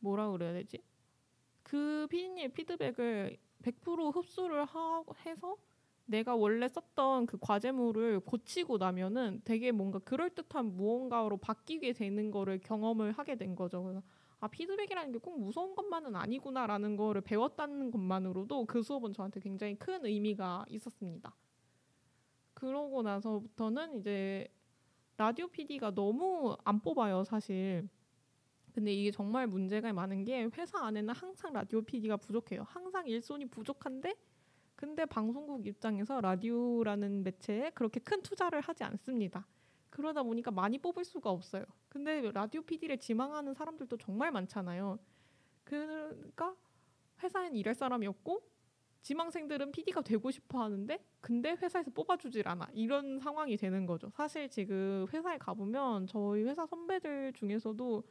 뭐라 그래야 되지? 그 PD님의 피드백을 100% 흡수를 하, 해서 내가 원래 썼던 그 과제물을 고치고 나면은 되게 뭔가 그럴듯한 무언가로 바뀌게 되는 거를 경험을 하게 된 거죠. 그래서 아 피드백이라는 게 꼭 무서운 것만은 아니구나라는 거를 배웠다는 것만으로도 그 수업은 저한테 굉장히 큰 의미가 있었습니다. 그러고 나서부터는 이제 라디오 PD가 너무 안 뽑아요, 사실. 근데 이게 정말 문제가 많은 게 회사 안에는 항상 라디오 PD가 부족해요. 항상 일손이 부족한데 근데 방송국 입장에서 라디오라는 매체에 그렇게 큰 투자를 하지 않습니다. 그러다 보니까 많이 뽑을 수가 없어요. 근데 라디오 PD를 지망하는 사람들도 정말 많잖아요. 그러니까 회사엔 일할 사람이 없고 지망생들은 PD가 되고 싶어 하는데 근데 회사에서 뽑아주질 않아. 이런 상황이 되는 거죠. 사실 지금 회사에 가보면 저희 회사 선배들 중에서도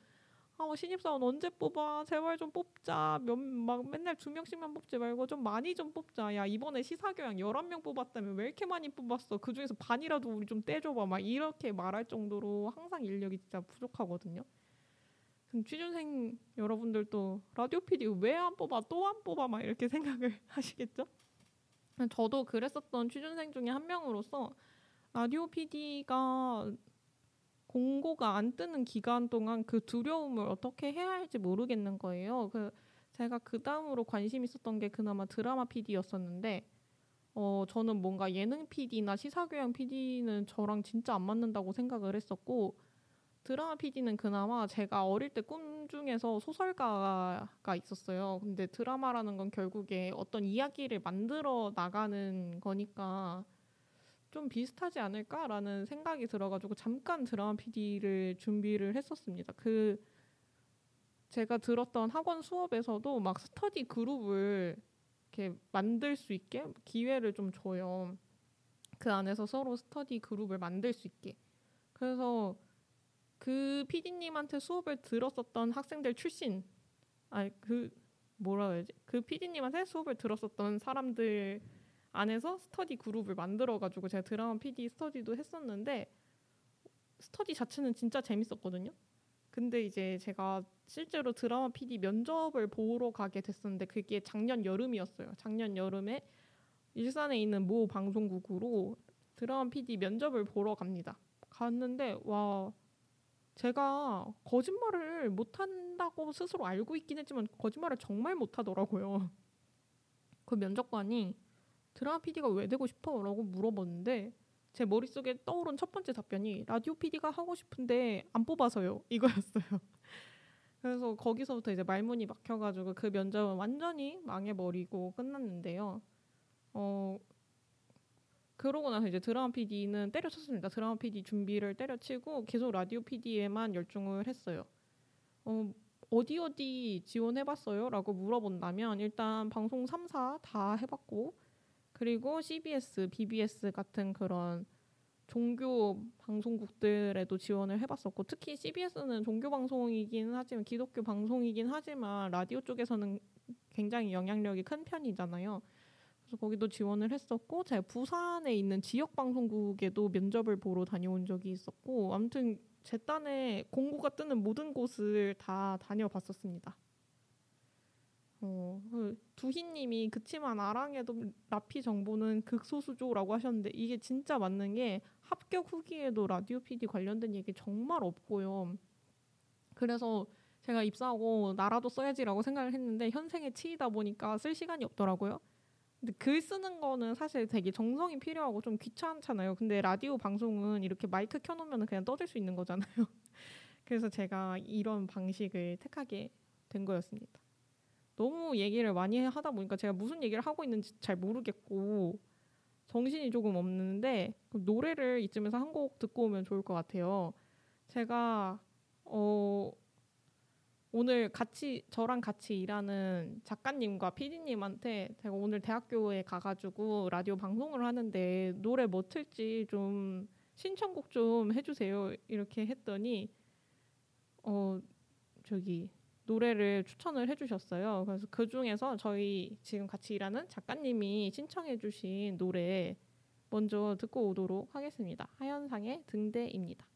아, 뭐 신입사원 언제 뽑아? 제발 좀 뽑자. 몇, 막 맨날 두 명씩만 뽑지 말고 좀 많이 좀 뽑자. 야, 이번에 시사교양 11명 뽑았다면 왜 이렇게 많이 뽑았어? 그 중에서 반이라도 우리 좀 떼줘봐. 막 이렇게 말할 정도로 항상 인력이 진짜 부족하거든요. 그럼 취준생 여러분들도 라디오 PD 왜 안 뽑아? 또 안 뽑아? 막 이렇게 생각을 하시겠죠? 저도 그랬었던 취준생 중에 한 명으로서 라디오 PD가 공고가 안 뜨는 기간 동안 그 두려움을 어떻게 해야 할지 모르겠는 거예요. 그 제가 그 다음으로 관심 있었던 게 그나마 드라마 PD였었는데 어 저는 뭔가 예능 PD나 시사교양 PD는 저랑 진짜 안 맞는다고 생각을 했었고 드라마 PD는 그나마 제가 어릴 때 꿈 중에서 소설가가 있었어요. 근데 드라마라는 건 결국에 어떤 이야기를 만들어 나가는 거니까 좀 비슷하지 않을까라는 생각이 들어가지고 잠깐 드라마 PD를 준비를 했었습니다. 그 제가 들었던 학원 수업에서도 막 스터디 그룹을 이렇게 만들 수 있게 기회를 좀 줘요. 그 안에서 서로 스터디 그룹을 만들 수 있게. 그래서 그 PD님한테 수업을 들었었던 학생들 출신, 아니 그 뭐라 해야지? 그 PD님한테 수업을 들었었던 사람들 안에서 스터디 그룹을 만들어가지고 제가 드라마 PD 스터디도 했었는데 스터디 자체는 진짜 재밌었거든요. 근데 이제 제가 실제로 드라마 PD 면접을 보러 가게 됐었는데 그게 작년 여름이었어요. 작년 여름에 일산에 있는 모 방송국으로 드라마 PD 면접을 보러 갑니다. 갔는데 와 제가 거짓말을 못한다고 스스로 알고 있긴 했지만 거짓말을 정말 못하더라고요. 그 면접관이 드라마 PD가 왜 되고 싶어? 라고 물어봤는데 제 머릿속에 떠오른 첫 번째 답변이 라디오 PD가 하고 싶은데 안 뽑아서요. 이거였어요. 그래서 거기서부터 이제 말문이 막혀가지고 그 면접은 완전히 망해버리고 끝났는데요. 어 그러고 나서 이제 드라마 PD는 때려쳤습니다. 드라마 PD 준비를 때려치고 계속 라디오 PD에만 열중을 했어요. 어, 어디 어디 지원해봤어요? 라고 물어본다면 일단 방송 3사 다 해봤고 그리고 CBS, BBS 같은 그런 종교 방송국들에도 지원을 해봤었고 특히 CBS는 종교 방송이긴 하지만 기독교 방송이긴 하지만 라디오 쪽에서는 굉장히 영향력이 큰 편이잖아요. 그래서 거기도 지원을 했었고 제가 부산에 있는 지역 방송국에도 면접을 보러 다녀온 적이 있었고 아무튼 제 딴에 공고가 뜨는 모든 곳을 다 다녀봤었습니다. 어, 그 두희님이 그치만 아랑에도 라피 정보는 극소수죠라고 하셨는데 이게 진짜 맞는 게 합격 후기에도 라디오 PD 관련된 얘기 정말 없고요. 그래서 제가 입사하고 나라도 써야지라고 생각을 했는데 현생에 치이다 보니까 쓸 시간이 없더라고요. 근데 글 쓰는 거는 사실 되게 정성이 필요하고 좀 귀찮잖아요. 근데 라디오 방송은 이렇게 마이크 켜놓으면 그냥 떠들 수 있는 거잖아요. 그래서 제가 이런 방식을 택하게 된 거였습니다. 너무 얘기를 많이 하다 보니까 제가 무슨 얘기를 하고 있는지 잘 모르겠고 정신이 조금 없는데 노래를 이쯤에서 한 곡 듣고 오면 좋을 것 같아요. 제가 어 오늘 같이 저랑 같이 일하는 작가님과 PD님한테 제가 오늘 대학교에 가가지고 라디오 방송을 하는데 노래 뭐 틀지 좀 신청곡 좀 해주세요 이렇게 했더니 어 저기 노래를 추천을 해주셨어요. 그래서 그 중에서 저희 지금 같이 일하는 작가님이 신청해주신 노래 먼저 듣고 오도록 하겠습니다. 하현상의 등대입니다.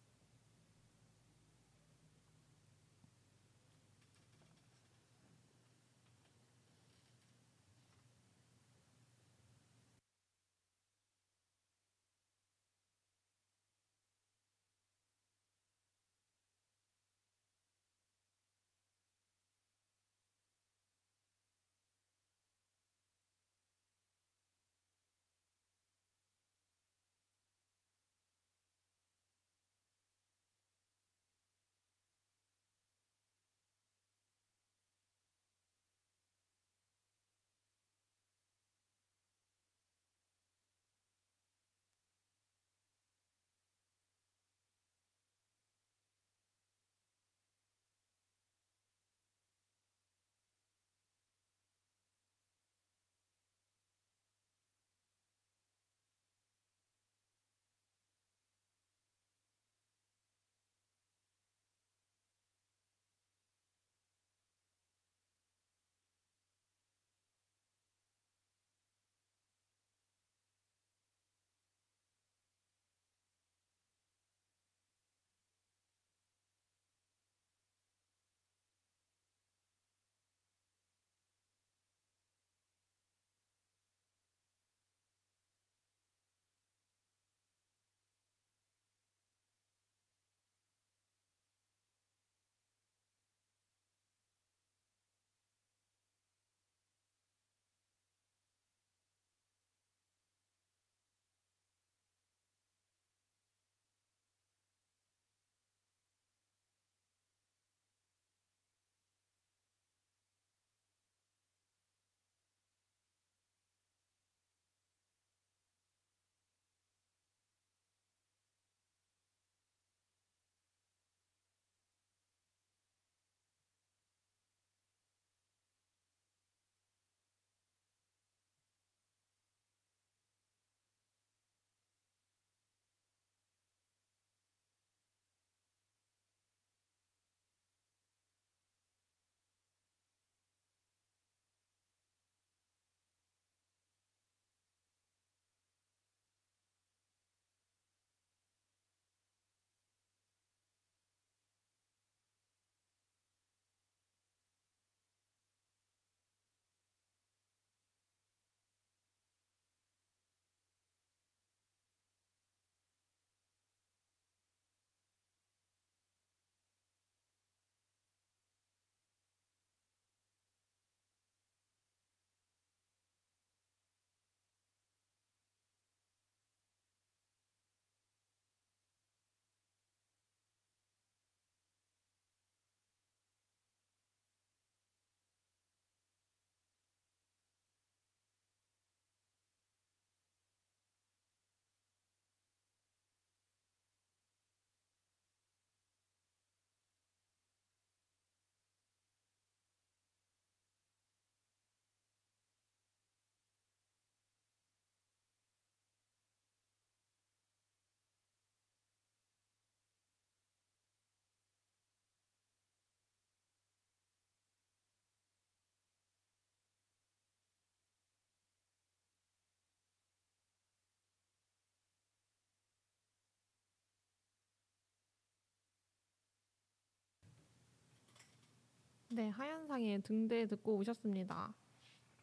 네, 하얀상의 등대 듣고 오셨습니다.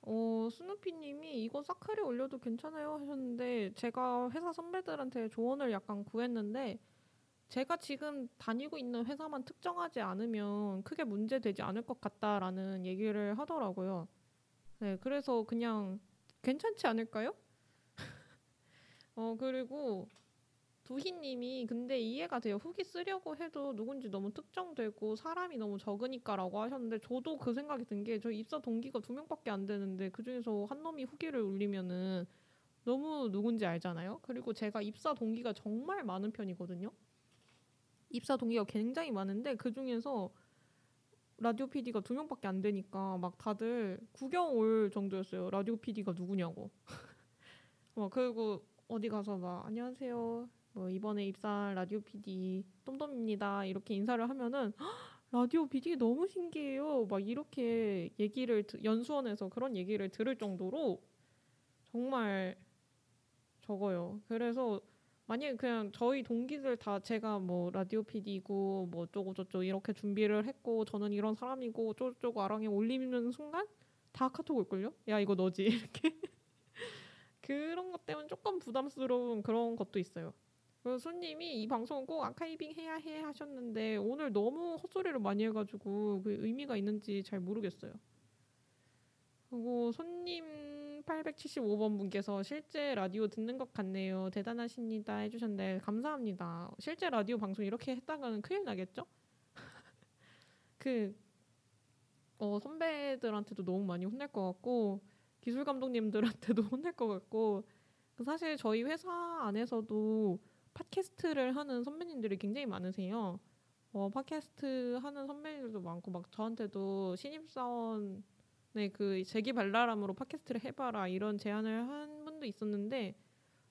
어, 스누피님이 이거 사클에 올려도 괜찮아요 하셨는데 제가 회사 선배들한테 조언을 약간 구했는데 제가 지금 다니고 있는 회사만 특정하지 않으면 크게 문제되지 않을 것 같다라는 얘기를 하더라고요. 네, 그래서 그냥 괜찮지 않을까요? 어, 그리고 두희님이 근데 이해가 돼요. 후기 쓰려고 해도 누군지 너무 특정되고 사람이 너무 적으니까라고 하셨는데 저도 그 생각이 든 게 저 입사 동기가 두 명밖에 안 되는데 그 중에서 한 놈이 후기를 올리면은 너무 누군지 알잖아요. 그리고 제가 입사 동기가 정말 많은 편이거든요. 입사 동기가 굉장히 많은데 그 중에서 라디오 PD가 두 명밖에 안 되니까 막 다들 구경 올 정도였어요. 라디오 PD가 누구냐고. 막 그리고 어디 가서 막 안녕하세요. 뭐 이번에 입사한 라디오 PD 똠똠입니다. 이렇게 인사를 하면은 라디오 PD 너무 신기해요. 막 이렇게 얘기를 연수원에서 그런 얘기를 들을 정도로 정말 적어요. 그래서 만약에 그냥 저희 동기들 다 제가 뭐 라디오 PD고 뭐 어쩌고 저쩌고 이렇게 준비를 했고 저는 이런 사람이고 쪼쪼고 아랑에 올리는 순간 다 카톡 올걸요? 야 이거 너지 이렇게 그런 것 때문에 조금 부담스러운 그런 것도 있어요. 그래서 손님이 이 방송은 꼭 아카이빙 해야 해 하셨는데 오늘 너무 헛소리를 많이 해가지고 그 의미가 있는지 잘 모르겠어요. 그리고 손님 875번 분께서 실제 라디오 듣는 것 같네요. 대단하십니다 해주셨는데 감사합니다. 실제 라디오 방송 이렇게 했다가는 큰일 나겠죠? 그 어, 선배들한테도 너무 많이 혼낼 것 같고 기술 감독님들한테도 혼낼 것 같고 그 사실 저희 회사 안에서도 팟캐스트를 하는 선배님들이 굉장히 많으세요. 어, 팟캐스트 하는 선배님들도 많고 막 저한테도 신입사원의 그 재기 발랄함으로 팟캐스트를 해봐라 이런 제안을 한 분도 있었는데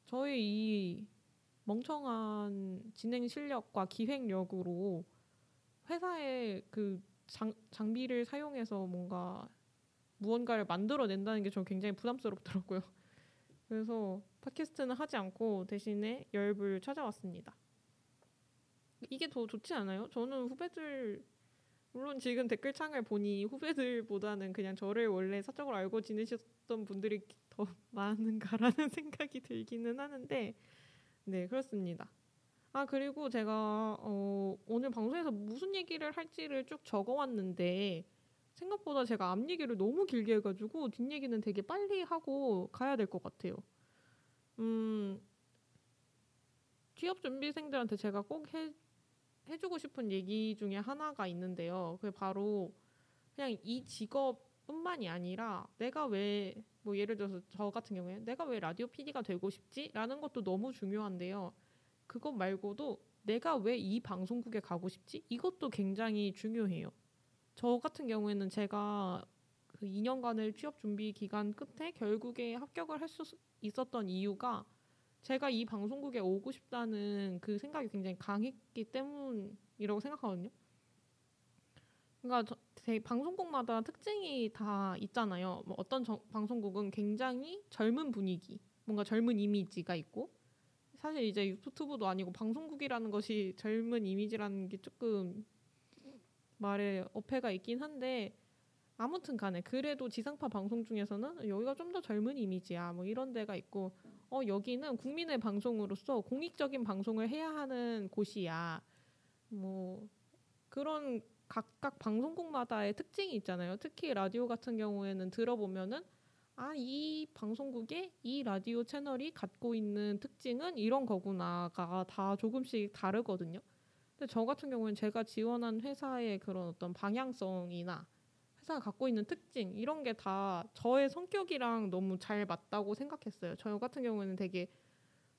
저희 이 멍청한 진행 실력과 기획력으로 회사의 그 장, 장비를 사용해서 뭔가 무언가를 만들어낸다는 게 저는 굉장히 부담스럽더라고요. 그래서 팟캐스트는 하지 않고 대신에 열불 찾아왔습니다. 이게 더 좋지 않아요? 저는 후배들 물론 지금 댓글창을 보니 후배들보다는 그냥 저를 원래 사적으로 알고 지내셨던 분들이 더 많은가라는 생각이 들기는 하는데 네 그렇습니다. 아 그리고 제가 어, 오늘 방송에서 무슨 얘기를 할지를 쭉 적어왔는데 생각보다 제가 앞 얘기를 너무 길게 해가지고 뒷 얘기는 되게 빨리 하고 가야 될 것 같아요. 음, 취업 준비생들한테 제가 꼭 해, 해주고 싶은 얘기 중에 하나가 있는데요. 그게 바로 그냥 이 직업뿐만이 아니라 내가 왜, 뭐 예를 들어서 저 같은 경우에 내가 왜 라디오 PD가 되고 싶지? 라는 것도 너무 중요한데요. 그것 말고도 내가 왜 이 방송국에 가고 싶지? 이것도 굉장히 중요해요. 저 같은 경우에는 제가 그 2년간을 취업 준비 기간 끝에 결국에 합격을 할 수 있었던 이유가 제가 이 방송국에 오고 싶다는 그 생각이 굉장히 강했기 때문이라고 생각하거든요. 그러니까 제 방송국마다 특징이 다 있잖아요. 뭐 어떤 저, 방송국은 굉장히 젊은 분위기, 뭔가 젊은 이미지가 있고 사실 이제 유튜브도 아니고 방송국이라는 것이 젊은 이미지라는 게 조금 말에 어폐가 있긴 한데 아무튼 간에 그래도 지상파 방송 중에서는 여기가 좀 더 젊은 이미지야 뭐 이런 데가 있고 어 여기는 국민의 방송으로서 공익적인 방송을 해야 하는 곳이야. 뭐 그런 각각 방송국마다의 특징이 있잖아요. 특히 라디오 같은 경우에는 들어보면은 아 이 방송국의 이 라디오 채널이 갖고 있는 특징은 이런 거구나가 다 조금씩 다르거든요 근데 저 같은 경우는 제가 지원한 회사의 그런 어떤 방향성이나 회사가 갖고 있는 특징 이런 게 다 저의 성격이랑 너무 잘 맞다고 생각했어요. 저 같은 경우에는 되게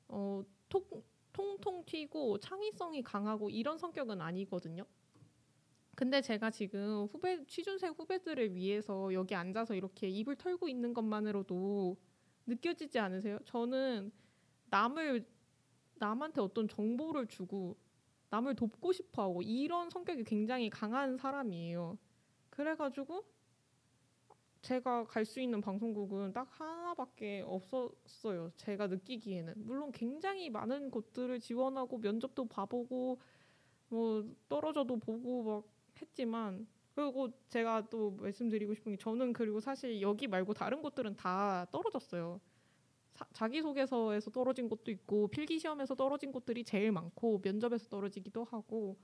어, 통, 통통 튀고 창의성이 강하고 이런 성격은 아니거든요. 근데 제가 지금 후배 취준생 후배들을 위해서 여기 앉아서 이렇게 입을 털고 있는 것만으로도 느껴지지 않으세요? 저는 남을 남한테 어떤 정보를 주고 남을 돕고 싶어 하고 이런 성격이 굉장히 강한 사람이에요. 그래가지고 제가 갈 수 있는 방송국은 딱 하나밖에 없었어요. 제가 느끼기에는. 물론 굉장히 많은 곳들을 지원하고 면접도 봐보고 뭐 떨어져도 보고 막 했지만 그리고 제가 또 말씀드리고 싶은 게 저는 그리고 사실 여기 말고 다른 곳들은 다 떨어졌어요. 사, 자기소개서에서 떨어진 곳도 있고 필기 시험에서 떨어진 곳들이 제일 많고 면접에서 떨어지기도 하고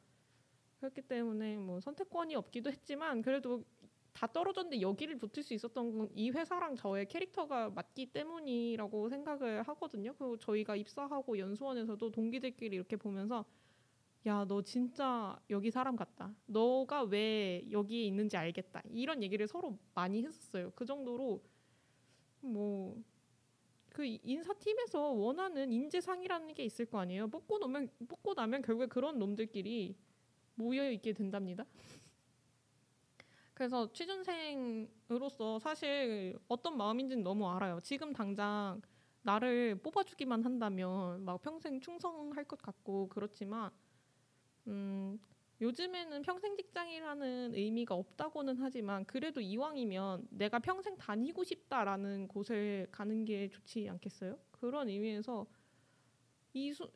그렇기 때문에 뭐 선택권이 없기도 했지만 그래도 다 떨어졌는데 여기를 붙을 수 있었던 건 이 회사랑 저의 캐릭터가 맞기 때문이라고 생각을 하거든요. 그리고 저희가 입사하고 연수원에서도 동기들끼리 이렇게 보면서 야, 너 진짜 여기 사람 같다. 너가 왜 여기에 있는지 알겠다. 이런 얘기를 서로 많이 했었어요. 그 정도로 뭐 그 인사팀에서 원하는 인재상이라는 게 있을 거 아니에요. 뽑고 나면 뽑고 나면 결국에 그런 놈들끼리 모여 있게 된답니다. 그래서 취준생으로서 사실 어떤 마음인지는 너무 알아요. 지금 당장 나를 뽑아주기만 한다면 막 평생 충성할 것 같고 그렇지만 음, 요즘에는 평생 직장이라는 의미가 없다고는 하지만 그래도 이왕이면 내가 평생 다니고 싶다라는 곳을 가는 게 좋지 않겠어요? 그런 의미에서 이 수,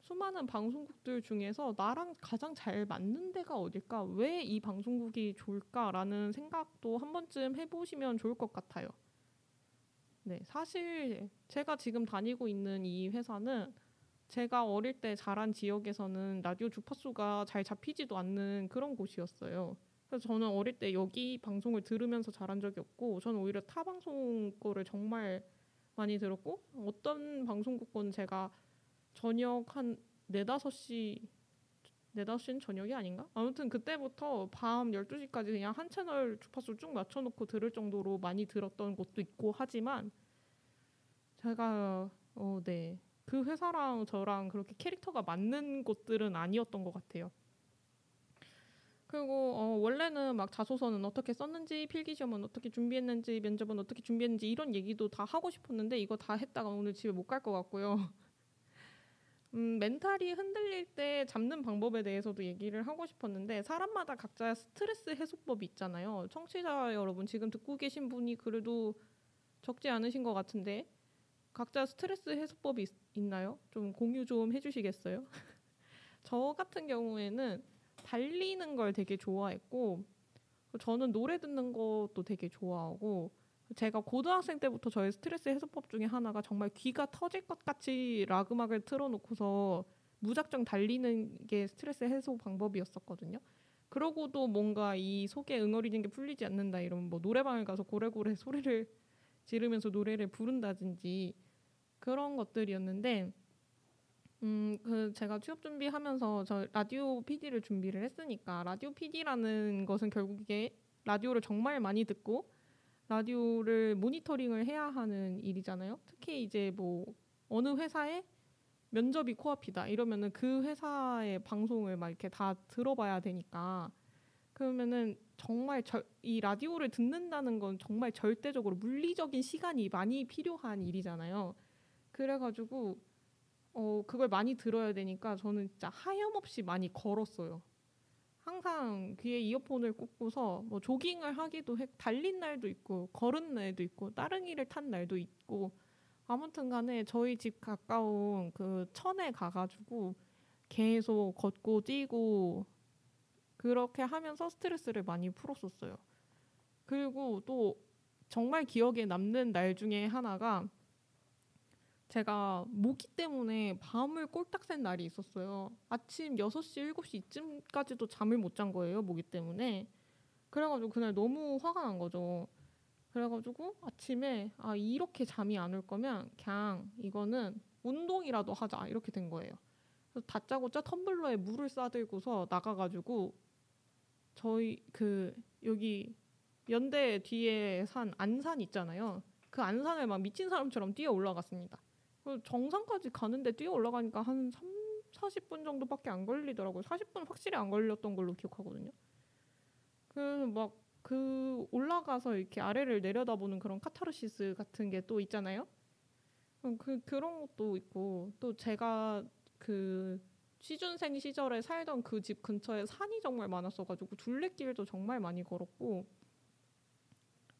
수많은 방송국들 중에서 나랑 가장 잘 맞는 데가 어딜까? 왜 이 방송국이 좋을까라는 생각도 한 번쯤 해보시면 좋을 것 같아요. 네, 사실 제가 지금 다니고 있는 이 회사는 제가 어릴 때 자란 지역에서는 라디오 주파수가 잘 잡히지도 않는 그런 곳이었어요. 그래서 저는 어릴 때 여기 방송을 들으면서 자란 적이 없고 저는 오히려 타 방송 거를 정말 많이 들었고 어떤 방송국 거는 제가 저녁 한 네다섯 시 네다섯 시는 저녁이 아닌가? 아무튼 그때부터 밤 12시까지 그냥 한 채널 주파수 쭉 맞춰놓고 들을 정도로 많이 들었던 곳도 있고 하지만 제가 어, 네. 그 회사랑 저랑 그렇게 캐릭터가 맞는 곳들은 아니었던 것 같아요. 그리고 어, 원래는 막 자소서는 어떻게 썼는지 필기 시험은 어떻게 준비했는지 면접은 어떻게 준비했는지 이런 얘기도 다 하고 싶었는데 이거 다 했다가 오늘 집에 못 갈 것 같고요. 음, 멘탈이 흔들릴 때 잡는 방법에 대해서도 얘기를 하고 싶었는데 사람마다 각자 스트레스 해소법이 있잖아요. 청취자 여러분 지금 듣고 계신 분이 그래도 적지 않으신 것 같은데 각자 스트레스 해소법이 있, 나요좀 공유 좀 해주시겠어요? 저 같은 경우에는 달리는 걸 되게 좋아했고 저는 노래 듣는 것도 되게 좋아하고 제가 고등학생 때부터 저의 스트레스 해소법 중에 하나가 정말 귀가 터질 것 같이 락 음악을 틀어놓고서 무작정 달리는 게 스트레스 해소 방법이었었거든요. 그러고도 뭔가 이 속에 응어리는 게 풀리지 않는다 이러면 뭐 노래방을 가서 고래고래 소리를 지르면서 노래를 부른다든지 그런 것들이었는데 음, 그 제가 취업 준비하면서 저 라디오 PD를 준비를 했으니까 라디오 PD라는 것은 결국에 라디오를 정말 많이 듣고 라디오를 모니터링을 해야 하는 일이잖아요. 특히 이제 뭐 어느 회사에 면접이 코앞이다 이러면은 그 회사의 방송을 막 이렇게 다 들어봐야 되니까 그러면은 정말 절, 이 라디오를 듣는다는 건 정말 절대적으로 물리적인 시간이 많이 필요한 일이잖아요. 그래가지고 어 그걸 많이 들어야 되니까 저는 진짜 하염없이 많이 걸었어요. 항상 귀에 이어폰을 꽂고서 뭐 조깅을 하기도 해 달린 날도 있고 걸은 날도 있고 따릉이를 탄 날도 있고 아무튼간에 저희 집 가까운 그 천에 가가지고 계속 걷고 뛰고 그렇게 하면서 스트레스를 많이 풀었었어요. 그리고 또 정말 기억에 남는 날 중에 하나가 제가 모기 때문에 밤을 꼴딱 샌 날이 있었어요. 아침 6시, 7시쯤까지도 잠을 못 잔 거예요. 모기 때문에. 그래가지고 그날 너무 화가 난 거죠. 그래가지고 아침에 아 이렇게 잠이 안 올 거면 그냥 이거는 운동이라도 하자 이렇게 된 거예요. 그래서 다짜고짜 텀블러에 물을 싸들고서 나가가지고 저희 그 여기 연대 뒤에 산 안산 있잖아요. 그 안산을 막 미친 사람처럼 뛰어 올라갔습니다. 정상까지 가는데 뛰어 올라가니까 한 3, 40분 정도밖에 안 걸리더라고요. 40분 확실히 안 걸렸던 걸로 기억하거든요. 그래서 막그 올라가서 이렇게 아래를 내려다보는 그런 카타르시스 같은 게 또 있잖아요. 그 그런 것도 있고 또 제가 그 취준생 시절에 살던 그 집 근처에 산이 정말 많았어가지고 둘레길도 정말 많이 걸었고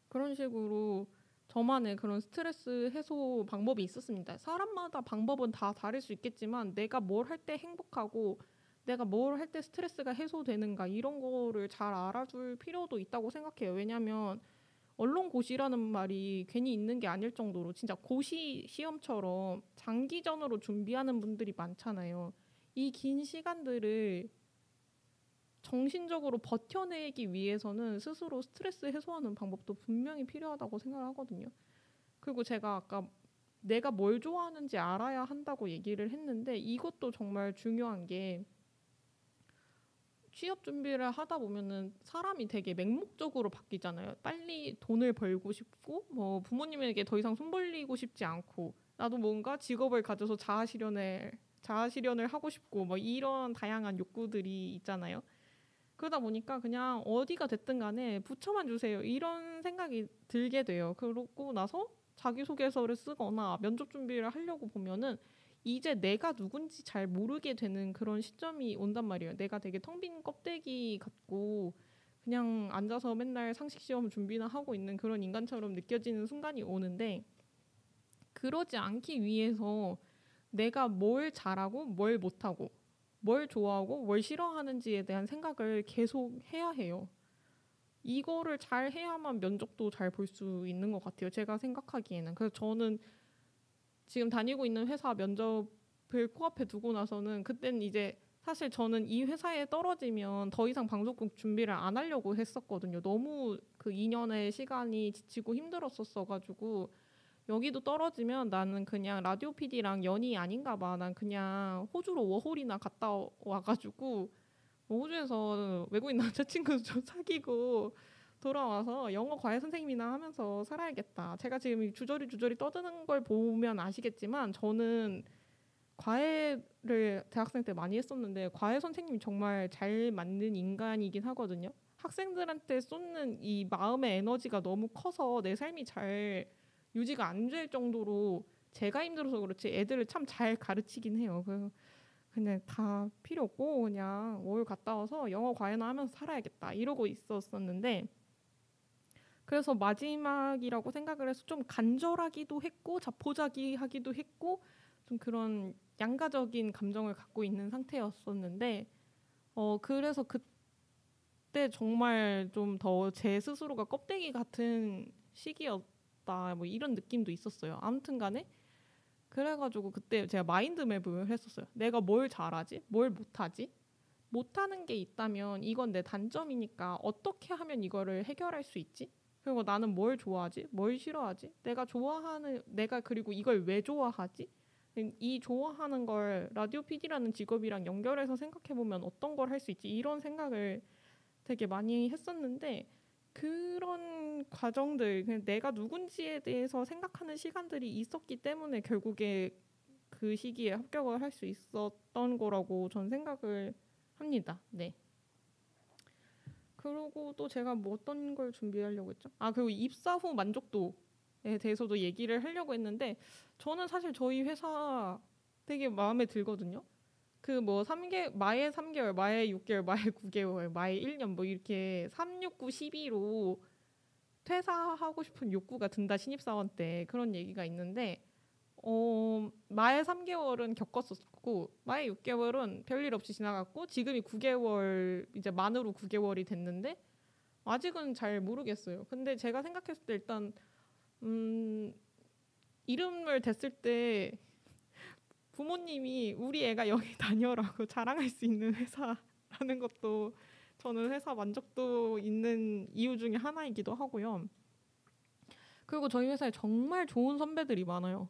그런 식으로 저만의 그런 스트레스 해소 방법이 있었습니다. 사람마다 방법은 다 다를 수 있겠지만 내가 뭘 할 때 행복하고 내가 뭘 할 때 스트레스가 해소되는가 이런 거를 잘 알아줄 필요도 있다고 생각해요. 왜냐하면 언론고시라는 말이 괜히 있는 게 아닐 정도로 진짜 고시 시험처럼 장기전으로 준비하는 분들이 많잖아요. 이 긴 시간들을 정신적으로 버텨내기 위해서는 스스로 스트레스 해소하는 방법도 분명히 필요하다고 생각하거든요. 그리고 제가 아까 내가 뭘 좋아하는지 알아야 한다고 얘기를 했는데 이것도 정말 중요한 게 취업 준비를 하다 보면은 사람이 되게 맹목적으로 바뀌잖아요. 빨리 돈을 벌고 싶고 뭐 부모님에게 더 이상 손 벌리고 싶지 않고 나도 뭔가 직업을 가져서 자아 실현을 자아 실현을 하고 싶고 뭐 이런 다양한 욕구들이 있잖아요. 그러다 보니까 그냥 어디가 됐든 간에 붙여만 주세요. 이런 생각이 들게 돼요. 그러고 나서 자기소개서를 쓰거나 면접 준비를 하려고 보면은 이제 내가 누군지 잘 모르게 되는 그런 시점이 온단 말이에요. 내가 되게 텅 빈 껍데기 같고 그냥 앉아서 맨날 상식 시험 준비나 하고 있는 그런 인간처럼 느껴지는 순간이 오는데 그러지 않기 위해서 내가 뭘 잘하고 뭘 못하고 뭘 좋아하고 뭘 싫어하는지에 대한 생각을 계속 해야 해요. 이거를 잘 해야만 면접도 잘 볼 수 있는 것 같아요. 제가 생각하기에는. 그래서 저는 지금 다니고 있는 회사 면접을 코앞에 두고 나서는 그땐 이제 사실 저는 이 회사에 떨어지면 더 이상 방송국 준비를 안 하려고 했었거든요. 너무 그 2년의 시간이 지치고 힘들었었어가지고 여기도 떨어지면 나는 그냥 라디오 PD랑 연이 아닌가 봐. 난 그냥 호주로 워홀이나 갔다 와가지고 뭐 호주에서 외국인 남자친구 좀 사귀고 돌아와서 영어 과외 선생님이나 하면서 살아야겠다. 제가 지금 주저리 주저리 떠드는 걸 보면 아시겠지만 저는 과외를 대학생 때 많이 했었는데 과외 선생님이 정말 잘 맞는 인간이긴 하거든요. 학생들한테 쏟는 이 마음의 에너지가 너무 커서 내 삶이 잘 유지가 안 될 정도로 제가 힘들어서 그렇지 애들을 참 잘 가르치긴 해요. 그 그냥 다 필요 없고 그냥 월 갔다 와서 영어 과외나 하면서 살아야겠다 이러고 있었었는데 그래서 마지막이라고 생각을 해서 좀 간절하기도 했고 자포자기하기도 했고 좀 그런 양가적인 감정을 갖고 있는 상태였었는데 어 그래서 그때 정말 좀 더 제 스스로가 껍데기 같은 시기였 다 뭐 이런 느낌도 있었어요. 아무튼 간에 그래가지고 그때 제가 마인드맵을 했었어요. 내가 뭘 잘하지, 뭘 못하지, 못하는 게 있다면 이건 내 단점이니까 어떻게 하면 이거를 해결할 수 있지? 그리고 나는 뭘 좋아하지? 뭘 싫어하지? 내가 좋아하는 내가 그리고 이걸 왜 좋아하지? 이 좋아하는 걸 라디오 PD라는 직업이랑 연결해서 생각해 보면 어떤 걸 할 수 있지? 이런 생각을 되게 많이 했었는데 그런 과정들 그냥 내가 누군지에 대해서 생각하는 시간들이 있었기 때문에 결국에 그 시기에 합격을 할 수 있었던 거라고 전 생각을 합니다. 네. 그리고 또 제가 뭐 어떤 걸 준비하려고 했죠? 아 그리고 입사 후 만족도에 대해서도 얘기를 하려고 했는데 저는 사실 저희 회사 되게 마음에 들거든요. 그뭐 3개 마에 3개월, 마에 6개월, 마에 9개월, 마에 1년 뭐 이렇게 3, 6, 9, 12로 퇴사하고 싶은 욕구가 든다 신입사원 때 그런 얘기가 있는데 어, 마에 3개월은 겪었었고 마에 6개월은 별일 없이 지나갔고 지금이 9개월 이제 만으로 9개월이 됐는데 아직은 잘 모르겠어요. 근데 제가 생각했을 때 일단 음, 이름을 댔을 때 부모님이 우리 애가 여기 다녀라고 자랑할 수 있는 회사라는 것도 저는 회사 만족도 있는 이유 중에 하나이기도 하고요. 그리고 저희 회사에 정말 좋은 선배들이 많아요.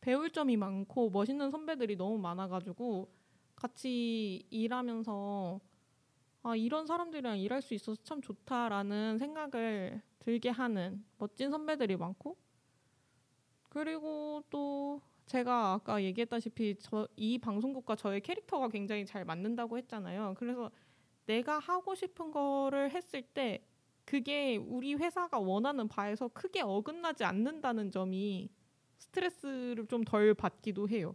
배울 점이 많고 멋있는 선배들이 너무 많아가지고 같이 일하면서 아, 이런 사람들이랑 일할 수 있어서 참 좋다라는 생각을 들게 하는 멋진 선배들이 많고 그리고 또 제가 아까 얘기했다시피 저 이 방송국과 저의 캐릭터가 굉장히 잘 맞는다고 했잖아요. 그래서 내가 하고 싶은 거를 했을 때 그게 우리 회사가 원하는 바에서 크게 어긋나지 않는다는 점이 스트레스를 좀 덜 받기도 해요.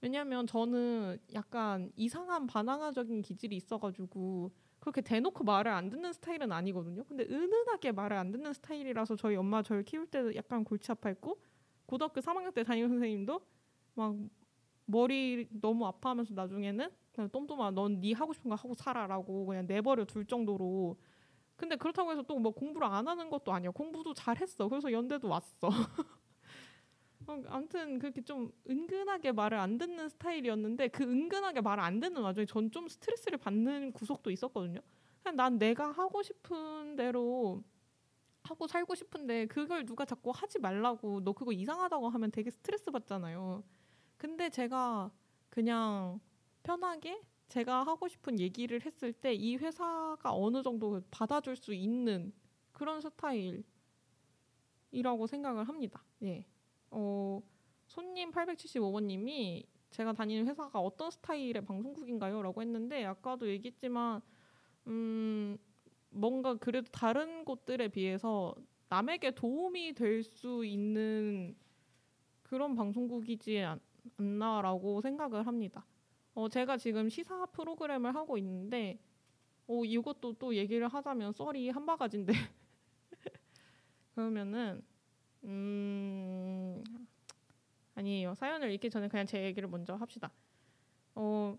왜냐하면 저는 약간 이상한 반항아적인 기질이 있어가지고 그렇게 대놓고 말을 안 듣는 스타일은 아니거든요. 근데 은은하게 말을 안 듣는 스타일이라서 저희 엄마 저를 키울 때도 약간 골치 아파했고 고등학교 3학년 때 담임 선생님도 막 머리 너무 아파하면서 나중에는 그냥 똠똠아 넌 네 하고 싶은 거 하고 살아라고 그냥 내버려 둘 정도로. 근데 그렇다고 해서 또 뭐 공부를 안 하는 것도 아니야. 공부도 잘했어. 그래서 연대도 왔어. 어, 아무튼 그렇게 좀 은근하게 말을 안 듣는 스타일이었는데 그 은근하게 말을 안 듣는 와중에 전 좀 스트레스를 받는 구석도 있었거든요. 그냥 난 내가 하고 싶은 대로 하고 살고 싶은데 그걸 누가 자꾸 하지 말라고 너 그거 이상하다고 하면 되게 스트레스 받잖아요. 근데 제가 그냥 편하게 제가 하고 싶은 얘기를 했을 때 이 회사가 어느 정도 받아줄 수 있는 그런 스타일이라고 생각을 합니다. 예. 어, 손님 875번님이 제가 다니는 회사가 어떤 스타일의 방송국인가요? 라고 했는데 아까도 얘기했지만 음, 뭔가 그래도 다른 곳들에 비해서 남에게 도움이 될 수 있는 그런 방송국이지 않, 나라고 생각을 합니다. 어, 제가 지금 시사 프로그램을 하고 있는데 어, 이것도 또 얘기를 하자면 썰이 한 바가지인데 그러면은 음 아니에요. 사연을 읽기 전에 그냥 제 얘기를 먼저 합시다. 어,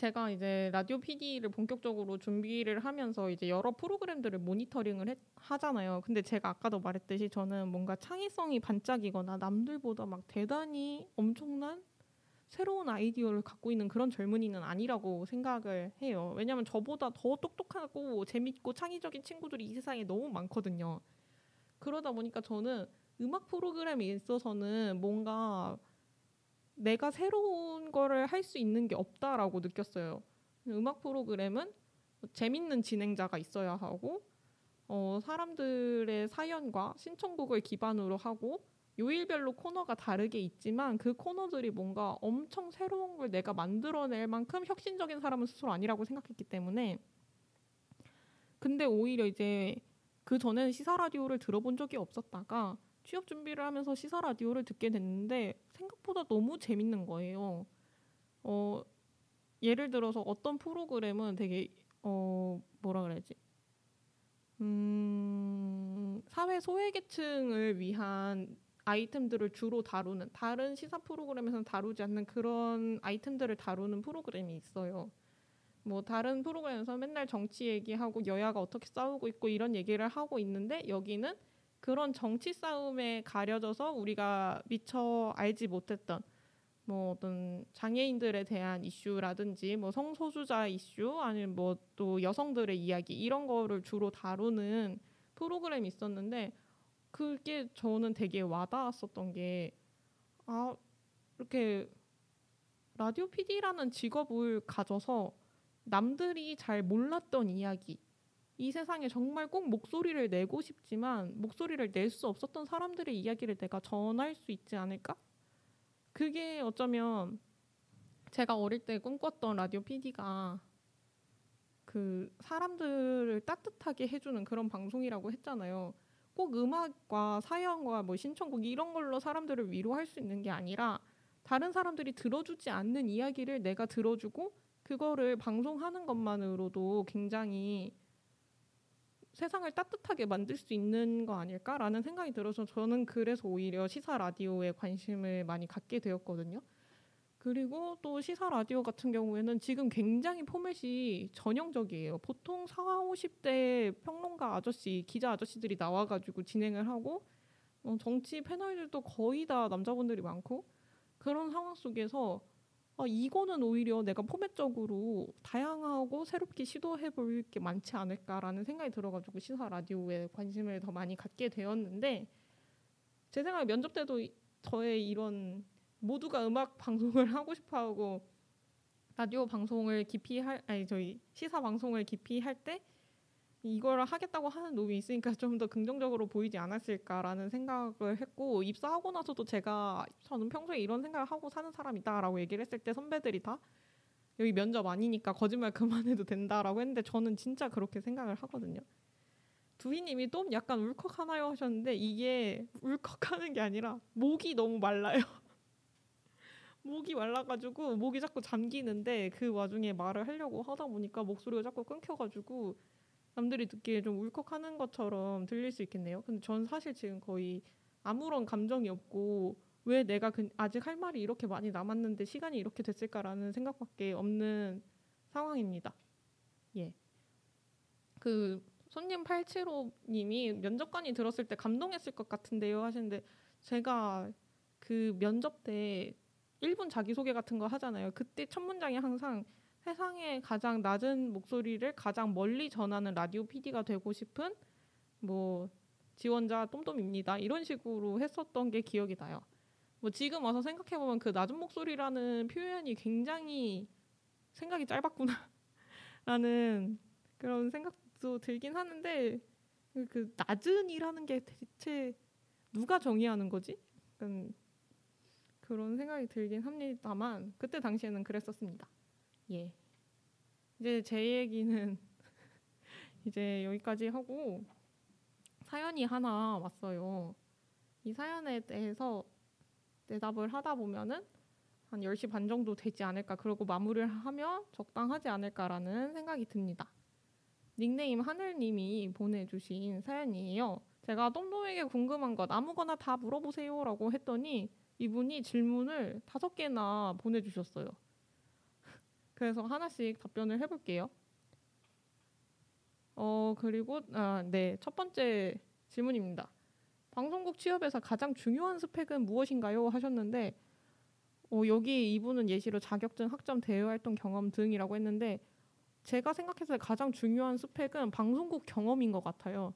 제가 이제 라디오 PD를 본격적으로 준비를 하면서 이제 여러 프로그램들을 모니터링을 해, 하잖아요. 근데 제가 아까도 말했듯이 저는 뭔가 창의성이 반짝이거나 남들보다 막 대단히 엄청난 새로운 아이디어를 갖고 있는 그런 젊은이는 아니라고 생각을 해요. 왜냐하면 저보다 더 똑똑하고 재밌고 창의적인 친구들이 이 세상에 너무 많거든요. 그러다 보니까 저는 음악 프로그램에 있어서는 뭔가 내가 새로운 거를 할 수 있는 게 없다라고 느꼈어요. 음악 프로그램은 재밌는 진행자가 있어야 하고 어, 사람들의 사연과 신청곡을 기반으로 하고 요일별로 코너가 다르게 있지만 그 코너들이 뭔가 엄청 새로운 걸 내가 만들어낼 만큼 혁신적인 사람은 스스로 아니라고 생각했기 때문에 근데 오히려 이제 그 전에는 시사 라디오를 들어본 적이 없었다가 취업 준비를 하면서 시사 라디오를 듣게 됐는데 생각보다 너무 재밌는 거예요. 어, 예를 들어서 어떤 프로그램은 되게 어, 뭐라 그래야지? 음, 사회 소외계층을 위한 아이템들을 주로 다루는 다른 시사 프로그램에서는 다루지 않는 그런 아이템들을 다루는 프로그램이 있어요. 뭐 다른 프로그램에서 맨날 정치 얘기하고 여야가 어떻게 싸우고 있고 이런 얘기를 하고 있는데 여기는 그런 정치 싸움에 가려져서 우리가 미처 알지 못했던 뭐 어떤 장애인들에 대한 이슈라든지 뭐 성소수자 이슈 아니면 뭐 또 여성들의 이야기 이런 거를 주로 다루는 프로그램이 있었는데 그게 저는 되게 와닿았었던 게 아 이렇게 라디오 PD라는 직업을 가져서 남들이 잘 몰랐던 이야기 이 세상에 정말 꼭 목소리를 내고 싶지만 목소리를 낼 수 없었던 사람들의 이야기를 내가 전할 수 있지 않을까? 그게 어쩌면 제가 어릴 때 꿈꿨던 라디오 PD가 그 사람들을 따뜻하게 해주는 그런 방송이라고 했잖아요. 꼭 음악과 사연과 뭐 신청곡 이런 걸로 사람들을 위로할 수 있는 게 아니라 다른 사람들이 들어주지 않는 이야기를 내가 들어주고 그거를 방송하는 것만으로도 굉장히 세상을 따뜻하게 만들 수 있는 거 아닐까라는 생각이 들어서 저는 그래서 오히려 시사 라디오에 관심을 많이 갖게 되었거든요. 그리고 또 시사 라디오 같은 경우에는 지금 굉장히 포맷이 전형적이에요. 보통 4, 50대 평론가 아저씨, 기자 아저씨들이 나와가지고 진행을 하고 어, 정치 패널들도 거의 다 남자분들이 많고 그런 상황 속에서 아, 이거는 오히려 내가 포맷적으로 다양하고 새롭게 시도해 볼 게 많지 않을까라는 생각이 들어가지고 시사 라디오에 관심을 더 많이 갖게 되었는데 제 생각에 면접 때도 저의 이런 모두가 음악 방송을 하고 싶어하고 라디오 방송을 깊이 할 아니 저희 시사 방송을 깊이 할때 이걸 하겠다고 하는 놈이 있으니까 좀 더 긍정적으로 보이지 않았을까라는 생각을 했고 입사하고 나서도 제가 저는 평소에 이런 생각을 하고 사는 사람이다라고 얘기를 했을 때 선배들이 다 여기 면접 아니니까 거짓말 그만해도 된다라고 했는데 저는 진짜 그렇게 생각을 하거든요. 두희님이 또 약간 울컥하나요 하셨는데 이게 울컥하는 게 아니라 목이 너무 말라요. 목이 말라가지고 목이 자꾸 잠기는데 그 와중에 말을 하려고 하다 보니까 목소리가 자꾸 끊겨가지고 남들이 듣기에 좀 울컥하는 것처럼 들릴 수 있겠네요. 근데 전 사실 지금 거의 아무런 감정이 없고 왜 내가 그, 아직 할 말이 이렇게 많이 남았는데 시간이 이렇게 됐을까라는 생각밖에 없는 상황입니다. 예. 그 손님 875님이 면접관이 들었을 때 감동했을 것 같은데요 하시는데 제가 그 면접 때 1분 자기소개 같은 거 하잖아요. 그때 첫 문장이 항상 세상에 가장 낮은 목소리를 가장 멀리 전하는 라디오 PD가 되고 싶은 뭐 지원자 똠똠입니다. 이런 식으로 했었던 게 기억이 나요. 뭐 지금 와서 생각해 보면 그 낮은 목소리라는 표현이 굉장히 생각이 짧았구나라는 그런 생각도 들긴 하는데 그 낮은이라는 게 대체 누가 정의하는 거지? 그런 생각이 들긴 합니다만 그때 당시에는 그랬었습니다. 예. 이제 제 얘기는 이제 여기까지 하고 사연이 하나 왔어요. 이 사연에 대해서 대답을 하다 보면은 한 10시 반 정도 되지 않을까 그러고 마무리를 하면 적당하지 않을까라는 생각이 듭니다. 닉네임 하늘님이 보내주신 사연이에요. 제가 똥똥에게 궁금한 것 아무거나 다 물어보세요라고 했더니 이분이 질문을 다섯 개나 보내주셨어요. 그래서 하나씩 답변을 해볼게요. 어 그리고 아, 네첫 번째 질문입니다. 방송국 취업에서 가장 중요한 스펙은 무엇인가요? 하셨는데 어, 여기 이분은 예시로 자격증, 학점, 대외 활동 경험 등이라고 했는데 제가 생각했을 때 가장 중요한 스펙은 방송국 경험인 것 같아요.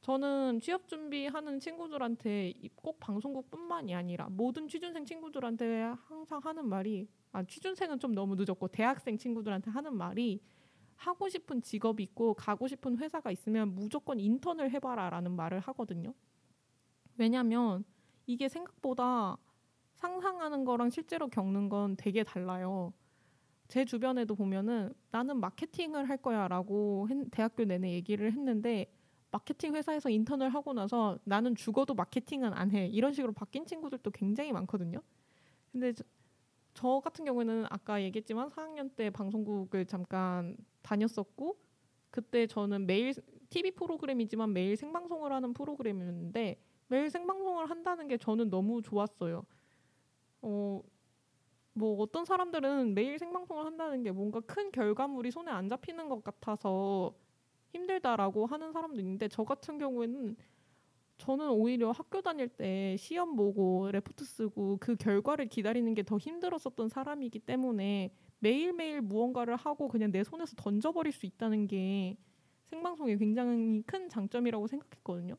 저는 취업 준비하는 친구들한테 꼭 방송국뿐만이 아니라 모든 취준생 친구들한테 항상 하는 말이 아 취준생은 좀 너무 늦었고 대학생 친구들한테 하는 말이 하고 싶은 직업이 있고 가고 싶은 회사가 있으면 무조건 인턴을 해봐라라는 말을 하거든요. 왜냐하면 이게 생각보다 상상하는 거랑 실제로 겪는 건 되게 달라요. 제 주변에도 보면은 나는 마케팅을 할 거야라고 대학교 내내 얘기를 했는데 마케팅 회사에서 인턴을 하고 나서 나는 죽어도 마케팅은 안 해. 이런 식으로 바뀐 친구들도 굉장히 많거든요. 근데 저, 저 같은 경우에는 아까 얘기했지만 4학년 때 방송국을 잠깐 다녔었고 그때 저는 매일 TV 프로그램이지만 매일 생방송을 하는 프로그램이었는데 매일 생방송을 한다는 게 저는 너무 좋았어요. 어, 뭐 어떤 사람들은 매일 생방송을 한다는 게 뭔가 큰 결과물이 손에 안 잡히는 것 같아서 힘들다라고 하는 사람도 있는데 저 같은 경우에는 저는 오히려 학교 다닐 때 시험 보고 레포트 쓰고 그 결과를 기다리는 게 더 힘들었었던 사람이기 때문에 매일매일 무언가를 하고 그냥 내 손에서 던져버릴 수 있다는 게 생방송의 굉장히 큰 장점이라고 생각했거든요.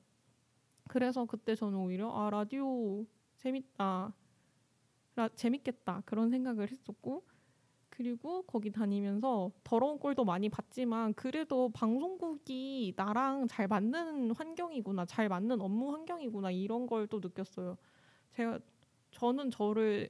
그래서 그때 저는 오히려 아 라디오 재밌다, 라, 재밌겠다 그런 생각을 했었고 그리고 거기 다니면서 더러운 꼴도 많이 봤지만 그래도 방송국이 나랑 잘 맞는 환경이구나, 잘 맞는 업무 환경이구나 이런 걸 또 느꼈어요. 제가 저는 저를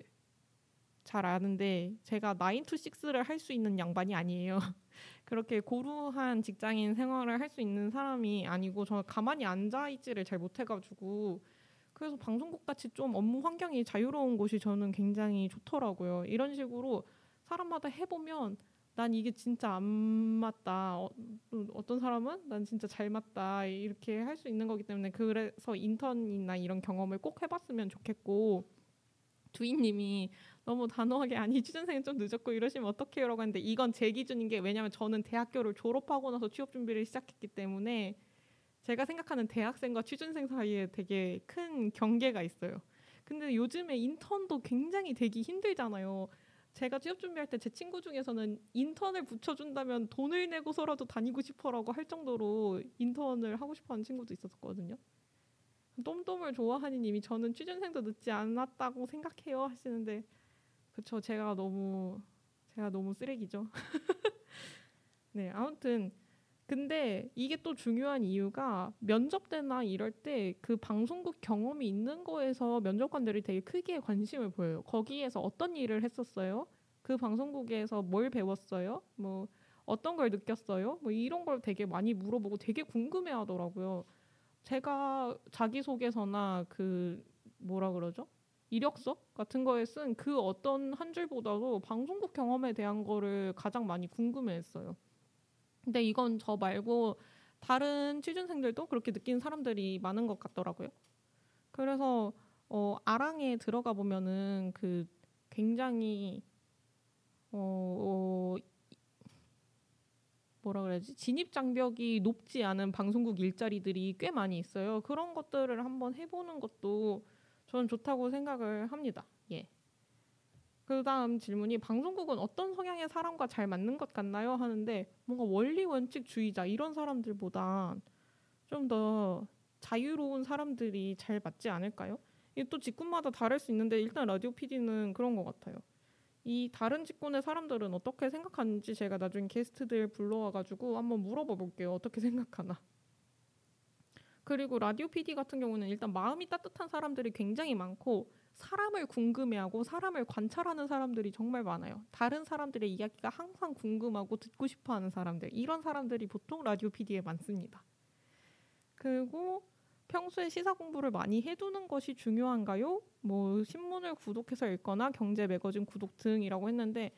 잘 아는데 제가 9 to 6를 할 수 있는 양반이 아니에요. 그렇게 고루한 직장인 생활을 할 수 있는 사람이 아니고 저는 가만히 앉아 있지를 잘 못해 가지고 그래서 방송국 같이 좀 업무 환경이 자유로운 곳이 저는 굉장히 좋더라고요. 이런 식으로 사람마다 해보면 난 이게 진짜 안 맞다. 어, 떤 사람은 난 진짜 잘 맞다. 이렇게 할 수 있는 거기 때문에 그래서 인턴이나 이런 경험을 꼭 해봤으면 좋겠고 주인님이 너무 단호하게 아니 취준생은 좀 늦었고 이러시면 어떡해요라고 하는데 이건 제 기준인 게 왜냐면 저는 대학교를 졸업하고 나서 취업 준비를 시작했기 때문에 제가 생각하는 대학생과 취준생 사이에 되게 큰 경계가 있어요. 근데 요즘에 인턴도 굉장히 되기 힘들잖아요. 제가 취업 준비할 때 제 친구 중에서는 인턴을 붙여준다면 돈을 내고서라도 다니고 싶어라고 할 정도로 인턴을 하고 싶어하는 친구도 있었거든요. 똠똠을 좋아하는 님이 저는 취준생도 늦지 않았다고 생각해요 하시는데 그쵸 제가 너무 제가 너무 쓰레기죠. 네 아무튼 근데 이게 또 중요한 이유가 면접 때나 이럴 때 그 방송국 경험이 있는 거에서 면접관들이 되게 크게 관심을 보여요. 거기에서 어떤 일을 했었어요? 그 방송국에서 뭘 배웠어요? 뭐 어떤 걸 느꼈어요? 뭐 이런 걸 되게 많이 물어보고 되게 궁금해 하더라고요. 제가 자기소개서나 그 뭐라 그러죠? 이력서 같은 거에 쓴 그 어떤 한 줄보다도 방송국 경험에 대한 거를 가장 많이 궁금해 했어요. 근데 이건 저 말고 다른 취준생들도 그렇게 느끼는 사람들이 많은 것 같더라고요. 그래서 어, 아랑에 들어가 보면은 그 굉장히 어, 어 뭐라 그래야지 진입 장벽이 높지 않은 방송국 일자리들이 꽤 많이 있어요. 그런 것들을 한번 해보는 것도 저는 좋다고 생각을 합니다. 예. 그 다음 질문이 방송국은 어떤 성향의 사람과 잘 맞는 것 같나요? 하는데 뭔가 원리 원칙주의자 이런 사람들보다 좀 더 자유로운 사람들이 잘 맞지 않을까요? 이게 또 직군마다 다를 수 있는데 일단 라디오 PD는 그런 것 같아요. 이 다른 직군의 사람들은 어떻게 생각하는지 제가 나중에 게스트들 불러와가지고 한번 물어봐 볼게요. 어떻게 생각하나. 그리고 라디오 PD 같은 경우는 일단 마음이 따뜻한 사람들이 굉장히 많고 사람을 궁금해하고 사람을 관찰하는 사람들이 정말 많아요. 다른 사람들의 이야기가 항상 궁금하고 듣고 싶어 하는 사람들 이런 사람들이 보통 라디오 PD에 많습니다. 그리고 평소에 시사 공부를 많이 해두는 것이 중요한가요? 뭐 신문을 구독해서 읽거나 경제 매거진 구독 등이라고 했는데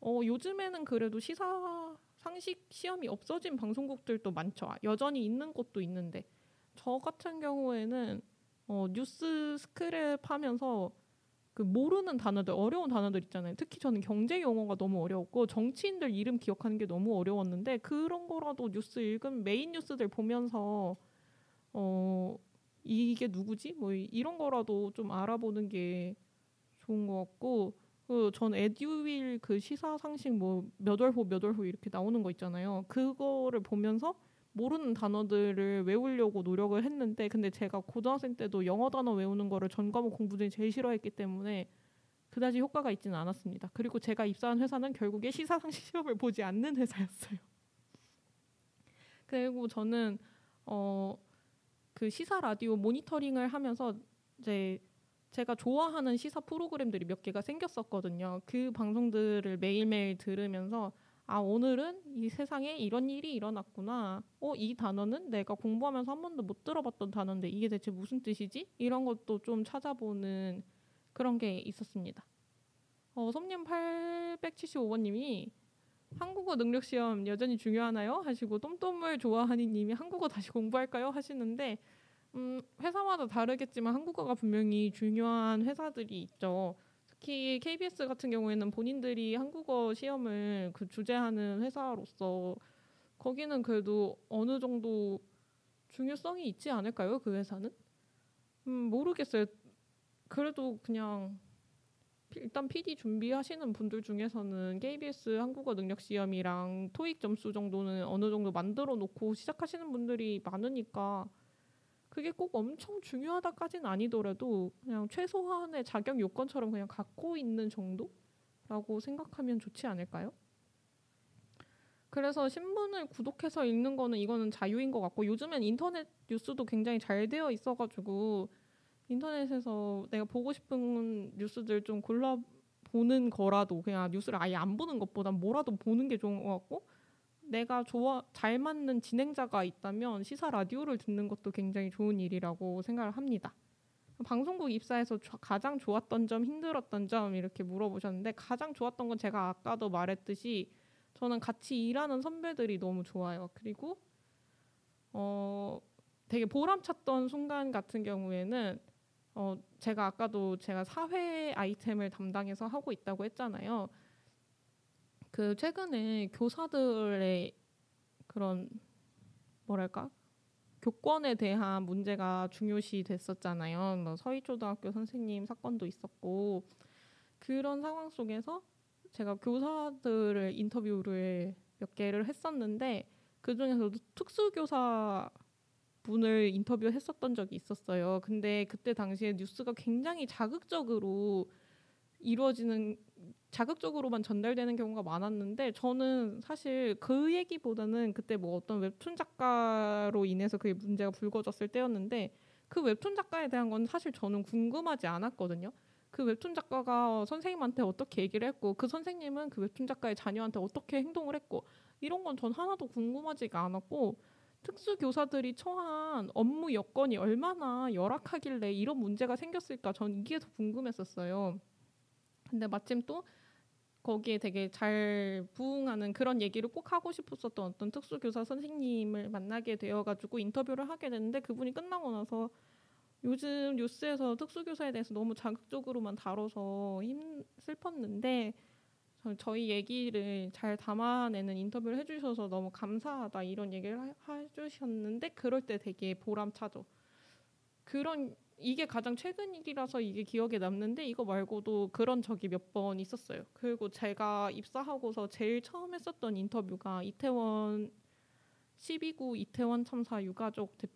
어, 요즘에는 그래도 시사 상식 시험이 없어진 방송국들도 많죠. 여전히 있는 곳도 있는데 저 같은 경우에는 어, 뉴스 스크랩 하면서 그 모르는 단어들 어려운 단어들 있잖아요. 특히 저는 경제 용어가 너무 어려웠고 정치인들 이름 기억하는 게 너무 어려웠는데 그런 거라도 뉴스 읽은 메인 뉴스들 보면서 어 이게 누구지? 뭐 이런 거라도 좀 알아보는 게 좋은 것 같고 그 전 에듀윌 그 시사 상식 뭐 몇 월호 몇 월호 이렇게 나오는 거 있잖아요. 그거를 보면서 모르는 단어들을 외우려고 노력을 했는데 근데 제가 고등학생 때도 영어 단어 외우는 거를 전 과목 공부 중에 제일 싫어했기 때문에 그다지 효과가 있지는 않았습니다. 그리고 제가 입사한 회사는 결국에 시사상식 시험을 보지 않는 회사였어요. 그리고 저는 어 그 시사 라디오 모니터링을 하면서 이제 제가 좋아하는 시사 프로그램들이 몇 개가 생겼었거든요. 그 방송들을 매일매일 들으면서 아 오늘은 이 세상에 이런 일이 일어났구나. 어 이 단어는 내가 공부하면서 한 번도 못 들어봤던 단어인데 이게 대체 무슨 뜻이지? 이런 것도 좀 찾아보는 그런 게 있었습니다. 어 솜님 875번님이 한국어 능력 시험 여전히 중요하나요? 하시고 똠똠을 좋아하는 님이 한국어 다시 공부할까요? 하시는데 음, 회사마다 다르겠지만 한국어가 분명히 중요한 회사들이 있죠. 특히 KBS 같은 경우에는 본인들이 한국어 시험을 그 주재하는 회사로서 거기는 그래도 어느 정도 중요성이 있지 않을까요? 그 회사는? 음, 모르겠어요. 그래도 그냥 일단 PD 준비하시는 분들 중에서는 KBS 한국어 능력 시험이랑 토익 점수 정도는 어느 정도 만들어 놓고 시작하시는 분들이 많으니까 그게 꼭 엄청 중요하다까지는 아니더라도 그냥 최소한의 자격 요건처럼 그냥 갖고 있는 정도라고 생각하면 좋지 않을까요? 그래서 신문을 구독해서 읽는 거는 이거는 자유인 것 같고 요즘엔 인터넷 뉴스도 굉장히 잘 되어 있어가지고 인터넷에서 내가 보고 싶은 뉴스들 좀 골라 보는 거라도 그냥 뉴스를 아예 안 보는 것보다 뭐라도 보는 게 좋은 것 같고 내가 좋아 잘 맞는 진행자가 있다면 시사 라디오를 듣는 것도 굉장히 좋은 일이라고 생각을 합니다. 방송국 입사해서 가장 좋았던 점, 힘들었던 점 이렇게 물어보셨는데 가장 좋았던 건 제가 아까도 말했듯이 저는 같이 일하는 선배들이 너무 좋아요. 그리고 어 되게 보람찼던 순간 같은 경우에는 어 제가 아까도 제가 사회 아이템을 담당해서 하고 있다고 했잖아요. 그 최근에 교사들의 그런 뭐랄까 교권에 대한 문제가 중요시 됐었잖아요. 뭐 서희초등학교 선생님 사건도 있었고 그런 상황 속에서 제가 교사들을 인터뷰를 몇 개를 했었는데 그 중에서도 특수교사 분을 인터뷰했었던 적이 있었어요. 근데 그때 당시에 뉴스가 굉장히 자극적으로 이루어지는 자극적으로만 전달되는 경우가 많았는데 저는 사실 그 얘기보다는 그때 뭐 어떤 웹툰 작가로 인해서 그게 문제가 불거졌을 때였는데 그 웹툰 작가에 대한 건 사실 저는 궁금하지 않았거든요. 그 웹툰 작가가 선생님한테 어떻게 얘기를 했고 그 선생님은 그 웹툰 작가의 자녀한테 어떻게 행동을 했고 이런 건 전 하나도 궁금하지가 않았고 특수 교사들이 처한 업무 여건이 얼마나 열악하길래 이런 문제가 생겼을까 전 이게 더 궁금했었어요. 근데 마침 또 거기에 되게 잘 부응하는 그런 얘기를 꼭 하고 싶었었던 어떤 특수교사 선생님을 만나게 되어가지고 인터뷰를 하게 됐는데 그분이 끝나고 나서 요즘 뉴스에서 특수교사에 대해서 너무 자극적으로만 다뤄서 힘 슬펐는데 저희 얘기를 잘 담아내는 인터뷰를 해주셔서 너무 감사하다 이런 얘기를 해주셨는데 그럴 때 되게 보람차죠. 그런 이게 가장 최근 일이라서 이게 기억에 남는데 이거 말고도 그런 적이 몇 번 있었어요. 그리고 제가 입사하고서 제일 처음 했었던 인터뷰가 이태원 12구 이태원 참사 유가족 대,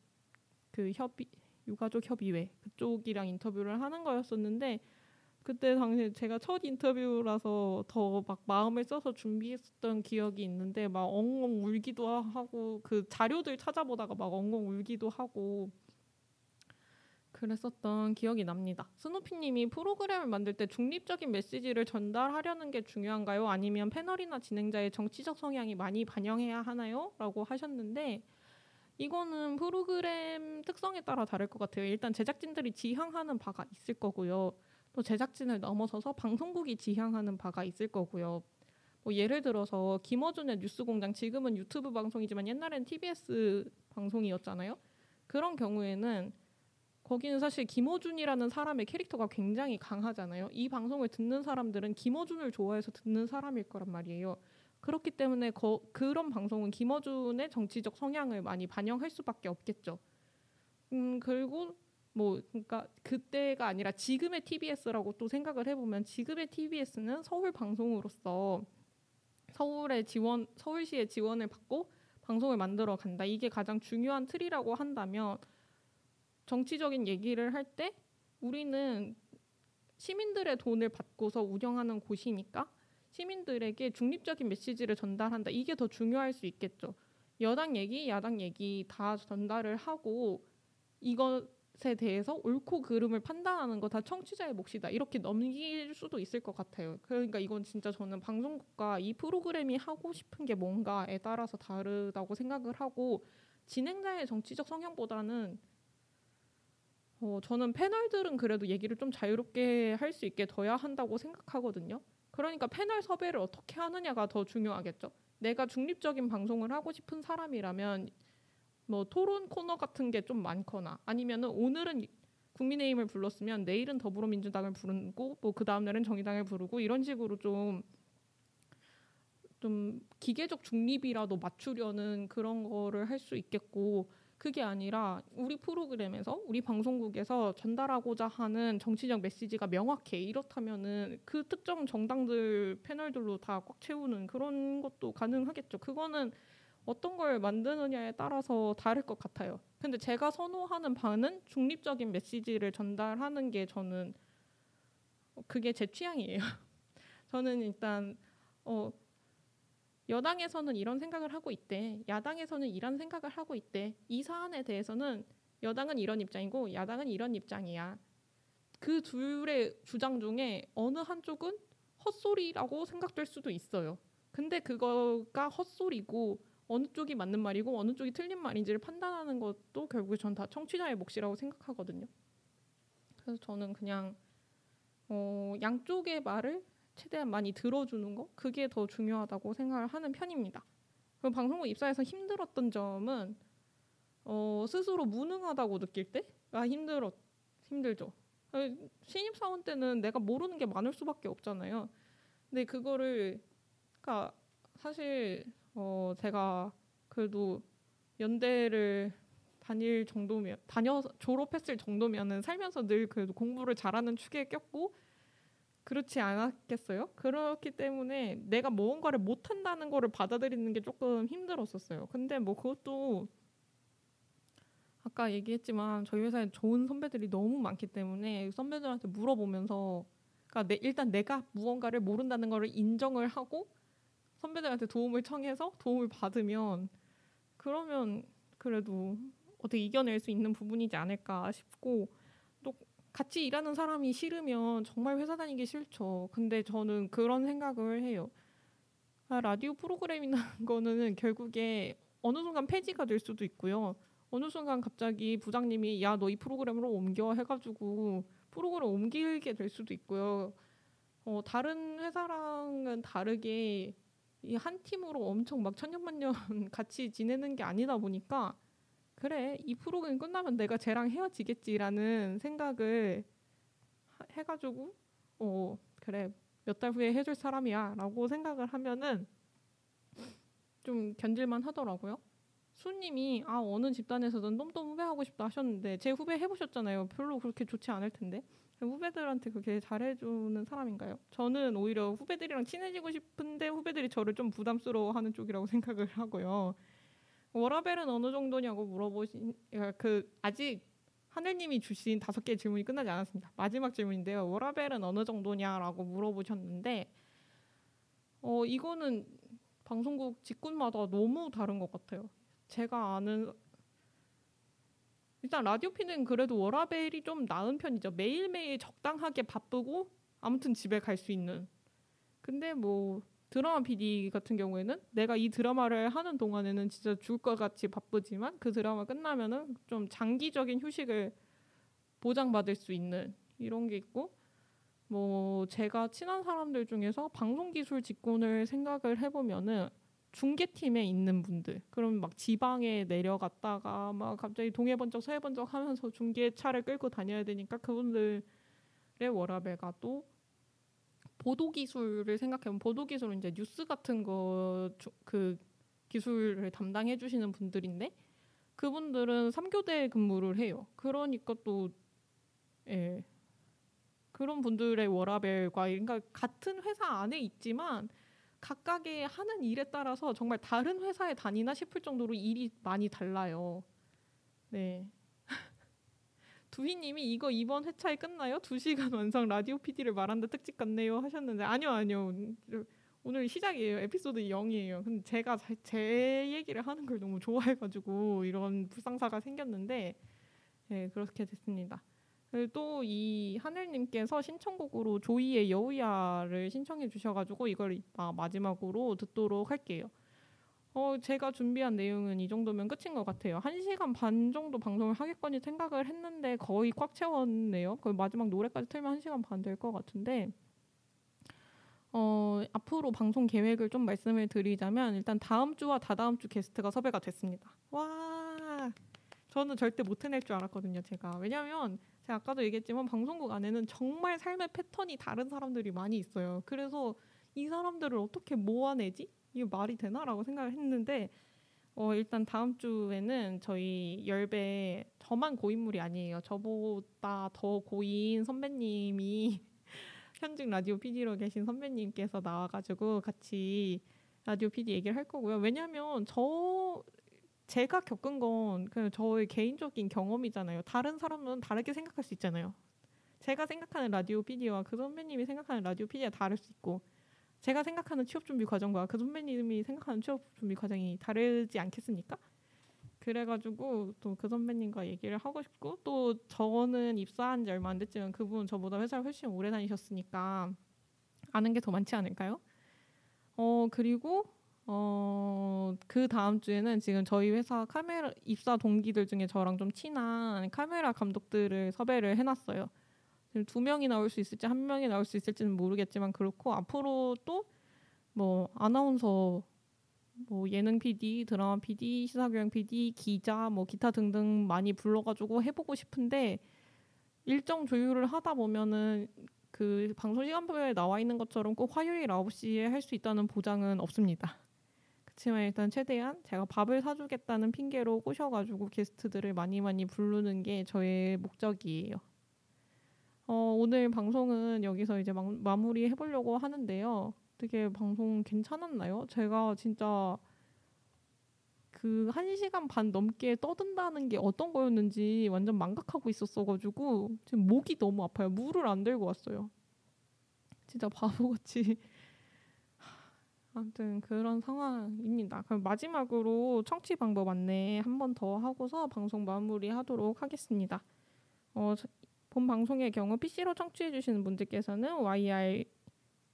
그 협의 유가족 협의회 그쪽이랑 인터뷰를 하는 거였었는데 그때 당시 제가 첫 인터뷰라서 더 막 마음을 써서 준비했었던 기억이 있는데 막 엉엉 울기도 하고 그 자료들 찾아보다가 막 엉엉 울기도 하고 그랬었던 기억이 납니다. 스노피님이 프로그램을 만들 때 중립적인 메시지를 전달하려는 게 중요한가요? 아니면 패널이나 진행자의 정치적 성향이 많이 반영해야 하나요? 라고 하셨는데 이거는 프로그램 특성에 따라 다를 것 같아요. 일단 제작진들이 지향하는 바가 있을 거고요. 또 제작진을 넘어서서 방송국이 지향하는 바가 있을 거고요. 뭐 예를 들어서 김어준의 뉴스공장 지금은 유튜브 방송이지만 옛날엔 TBS 방송이었잖아요. 그런 경우에는 거기는 사실 김어준이라는 사람의 캐릭터가 굉장히 강하잖아요. 이 방송을 듣는 사람들은 김어준을 좋아해서 듣는 사람일 거란 말이에요. 그렇기 때문에 거, 그런 방송은 김어준의 정치적 성향을 많이 반영할 수밖에 없겠죠. 음 그리고 뭐 그러니까 그때가 아니라 지금의 TBS라고 또 생각을 해보면 지금의 TBS는 서울 방송으로서 서울의 지원 서울시의 지원을 받고 방송을 만들어 간다. 이게 가장 중요한 틀이라고 한다면 정치적인 얘기를 할 때 우리는 시민들의 돈을 받고서 운영하는 곳이니까 시민들에게 중립적인 메시지를 전달한다. 이게 더 중요할 수 있겠죠. 여당 얘기, 야당 얘기 다 전달을 하고 이것에 대해서 옳고 그름을 판단하는 거 다 청취자의 몫이다. 이렇게 넘길 수도 있을 것 같아요. 그러니까 이건 진짜 저는 방송국과 이 프로그램이 하고 싶은 게 뭔가에 따라서 다르다고 생각을 하고 진행자의 정치적 성향보다는 어, 저는 패널들은 그래도 얘기를 좀 자유롭게 할 수 있게 둬야 한다고 생각하거든요. 그러니까 패널 섭외를 어떻게 하느냐가 더 중요하겠죠. 내가 중립적인 방송을 하고 싶은 사람이라면 뭐 토론 코너 같은 게 좀 많거나 아니면은 오늘은 국민의힘을 불렀으면 내일은 더불어민주당을 부르고 뭐 그 다음 날은 정의당을 부르고 이런 식으로 좀좀 기계적 중립이라도 맞추려는 그런 거를 할 수 있겠고 그게 아니라 우리 프로그램에서 우리 방송국에서 전달하고자 하는 정치적 메시지가 명확해 이렇다면은 그 특정 정당들 패널들로 다 꽉 채우는 그런 것도 가능하겠죠. 그거는 어떤 걸 만드느냐에 따라서 다를 것 같아요. 근데 제가 선호하는 바는 중립적인 메시지를 전달하는 게 저는 그게 제 취향이에요. 저는 일단 어 여당에서는 이런 생각을 하고 있대. 야당에서는 이런 생각을 하고 있대. 이 사안에 대해서는 여당은 이런 입장이고 야당은 이런 입장이야. 그 둘의 주장 중에 어느 한쪽은 헛소리라고 생각될 수도 있어요. 근데 그거가 헛소리고 어느 쪽이 맞는 말이고 어느 쪽이 틀린 말인지를 판단하는 것도 결국에 전 다 청취자의 몫이라고 생각하거든요. 그래서 저는 그냥 어, 양쪽의 말을 최대한 많이 들어주는 거 그게 더 중요하다고 생각을 하는 편입니다. 그럼 방송국 입사해서 힘들었던 점은 어, 스스로 무능하다고 느낄 때가 힘들었 힘들죠. 신입 사원 때는 내가 모르는 게 많을 수밖에 없잖아요. 근데 그거를 그러니까 사실 어, 제가 그래도 연대를 다닐 정도면 다녀 졸업했을 정도면은 살면서 늘 그래도 공부를 잘하는 축에 꼈고 그렇지 않았겠어요? 그렇기 때문에 내가 무언가를 못한다는 거를 받아들이는 게 조금 힘들었었어요. 근데 뭐 그것도 아까 얘기했지만 저희 회사에 좋은 선배들이 너무 많기 때문에 선배들한테 물어보면서 그러니까 내, 일단 내가 무언가를 모른다는 거를 인정을 하고 선배들한테 도움을 청해서 도움을 받으면 그러면 그래도 어떻게 이겨낼 수 있는 부분이지 않을까 싶고 같이 일하는 사람이 싫으면 정말 회사 다니기 싫죠. 근데 저는 그런 생각을 해요. 아, 라디오 프로그램이라는 거는 결국에 어느 순간 폐지가 될 수도 있고요. 어느 순간 갑자기 부장님이 야 너 이 프로그램으로 옮겨 해가지고 프로그램 옮기게 될 수도 있고요. 어, 다른 회사랑은 다르게 이 한 팀으로 엄청 막 천년만년 같이 지내는 게 아니다 보니까 그래 이 프로그램 끝나면 내가 쟤랑 헤어지겠지라는 생각을 하- 해가지고 어 그래 몇 달 후에 해줄 사람이야라고 생각을 하면은 좀 견딜만 하더라고요. 수님이 아 어느 집단에서든 똠똠 후배하고 싶다 하셨는데 제 후배 해보셨잖아요. 별로 그렇게 좋지 않을 텐데 후배들한테 그렇게 잘해주는 사람인가요? 저는 오히려 후배들이랑 친해지고 싶은데 후배들이 저를 좀 부담스러워하는 쪽이라고 생각을 하고요. 워라벨은 어느 정도냐고 물어보신 그러니까 그 아직 하늘님이 주신 다섯 개의 질문이 끝나지 않았습니다. 마지막 질문인데요. 워라벨은 어느 정도냐라고 물어보셨는데 어 이거는 방송국 직군마다 너무 다른 것 같아요. 제가 아는 일단 라디오 피는 그래도 워라벨이 좀 나은 편이죠. 매일매일 적당하게 바쁘고 아무튼 집에 갈 수 있는. 근데 뭐 드라마 PD 같은 경우에는 내가 이 드라마를 하는 동안에는 진짜 죽을 것 같이 바쁘지만 그 드라마 끝나면은 좀 장기적인 휴식을 보장받을 수 있는 이런 게 있고 뭐 제가 친한 사람들 중에서 방송 기술 직군을 생각을 해보면은 중계팀에 있는 분들 그럼 막 지방에 내려갔다가 막 갑자기 동해 번쩍 서해 번쩍 하면서 중계차를 끌고 다녀야 되니까 그분들의 워라벨가 또 보도 기술을 생각해보면 보도 기술은 이제 뉴스 같은 거 그 기술을 담당해 주시는 분들인데 그분들은 3교대 근무를 해요. 그러니까 또 예. 그런 분들의 워라벨과 그러니까 같은 회사 안에 있지만 각각의 하는 일에 따라서 정말 다른 회사에 다니나 싶을 정도로 일이 많이 달라요. 네. 두희님이 이거 이번 회차에 끝나요? 두 시간 완성 라디오 PD를 말한다 특집 같네요 하셨는데 아니요 아니요 오늘 시작이에요 에피소드 0이에요. 근데 제가 제 얘기를 하는 걸 너무 좋아해가지고 이런 불상사가 생겼는데 네 그렇게 됐습니다. 또 이 하늘님께서 신청곡으로 조이의 여우야를 신청해 주셔가지고 이걸 이따 마지막으로 듣도록 할게요. 어, 제가 준비한 내용은 이 정도면 끝인 것 같아요. 한 시간 반 정도 방송을 하겠거니 생각을 했는데 거의 꽉 채웠네요. 거의 마지막 노래까지 틀면 한 시간 반 될 것 같은데 어, 앞으로 방송 계획을 좀 말씀을 드리자면 일단 다음 주와 다다음 주 게스트가 섭외가 됐습니다. 와, 저는 절대 못 해낼 줄 알았거든요. 제가 왜냐하면 제가 아까도 얘기했지만 방송국 안에는 정말 삶의 패턴이 다른 사람들이 많이 있어요. 그래서 이 사람들을 어떻게 모아내지? 이게 말이 되나라고 생각을 했는데 어, 일단 다음 주에는 저희 열배 저만 고인물이 아니에요. 저보다 더 고인 선배님이 현직 라디오 PD로 계신 선배님께서 나와가지고 같이 라디오 PD 얘기를 할 거고요. 왜냐하면 저 제가 겪은 건 그냥 저의 개인적인 경험이잖아요. 다른 사람은 다르게 생각할 수 있잖아요. 제가 생각하는 라디오 PD와 그 선배님이 생각하는 라디오 PD가 다를 수 있고 제가 생각하는 취업 준비 과정과 그 선배님이 생각하는 취업 준비 과정이 다르지 않겠습니까? 그래가지고 또 그 선배님과 얘기를 하고 싶고 또 저는 입사한 지 얼마 안 됐지만 그분 저보다 회사를 훨씬 오래 다니셨으니까 아는 게 더 많지 않을까요? 어 그리고 어, 그 다음 주에는 지금 저희 회사 카메라 입사 동기들 중에 저랑 좀 친한 카메라 감독들을 섭외를 해놨어요. 두 명이 나올 수 있을지 한 명이 나올 수 있을지는 모르겠지만 그렇고 앞으로 또 뭐 아나운서 뭐 예능 PD, 드라마 PD, 시사교양 PD, 기자 뭐 기타 등등 많이 불러가지고 해보고 싶은데 일정 조율을 하다 보면은 그 방송 시간표에 나와 있는 것처럼 꼭 화요일 9시에 할 수 있다는 보장은 없습니다. 그렇지만 일단 최대한 제가 밥을 사주겠다는 핑계로 꼬셔가지고 게스트들을 많이 많이 부르는 게 저의 목적이에요. 어, 오늘 방송은 여기서 이제 마, 마무리 해보려고 하는데요. 되게 방송 괜찮았나요? 제가 진짜 그한 시간 반 넘게 떠든다는 게 어떤 거였는지 완전 망각하고 있었어가지고 지금 목이 너무 아파요. 물을 안 들고 왔어요. 진짜 바보같이. 아무튼 그런 상황입니다. 그럼 마지막으로 청취 방법 안내 한 번 더 하고서 방송 마무리하도록 하겠습니다. 어, 본 방송의 경우 PC로 청취해 주시는 분들께서는 YR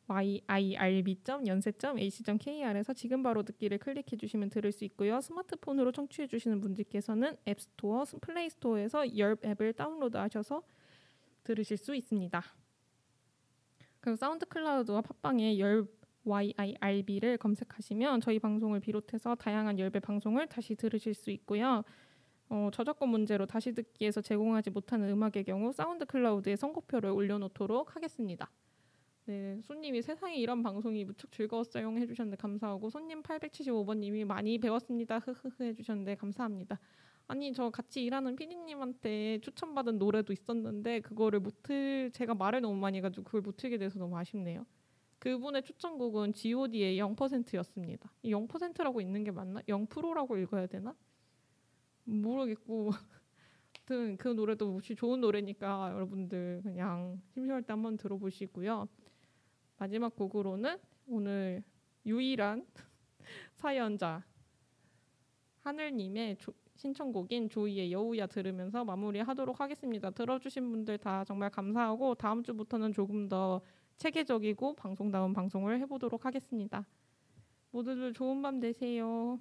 yirb.연세.ac.kr에서 지금 바로 듣기를 클릭해 주시면 들을 수 있고요. 스마트폰으로 청취해 주시는 분들께서는 앱스토어, 플레이스토어에서 열 앱을 다운로드하셔서 들으실 수 있습니다. 그리고 사운드 클라우드와 팟빵에 열 YIRB를 검색하시면 저희 방송을 비롯해서 다양한 열배 방송을 다시 들으실 수 있고요. 어, 저작권 문제로 다시 듣기에서 제공하지 못하는 음악의 경우 사운드 클라우드에 선곡표를 올려놓도록 하겠습니다. 네, 손님이 세상에 이런 방송이 무척 즐거웠어요 해주셨는데 감사하고 손님 875번님이 많이 배웠습니다 흐흐흐 해주셨는데 감사합니다. 아니 저 같이 일하는 피디님한테 추천받은 노래도 있었는데 그거를 못틀 제가 말을 너무 많이 해가지고 그걸 못 틀게 돼서 너무 아쉽네요. 그분의 추천곡은 G.O.D의 0%였습니다. 이 0%라고 있는 게 맞나? 0%라고 읽어야 되나? 모르겠고 아무튼 그 노래도 혹시 좋은 노래니까 여러분들 그냥 심심할 때 한번 들어보시고요. 마지막 곡으로는 오늘 유일한 사연자 하늘님의 조- 신청곡인 조이의 여우야 들으면서 마무리하도록 하겠습니다. 들어주신 분들 다 정말 감사하고 다음 주부터는 조금 더 체계적이고 방송다운 방송을 해보도록 하겠습니다. 모두들 좋은 밤 되세요.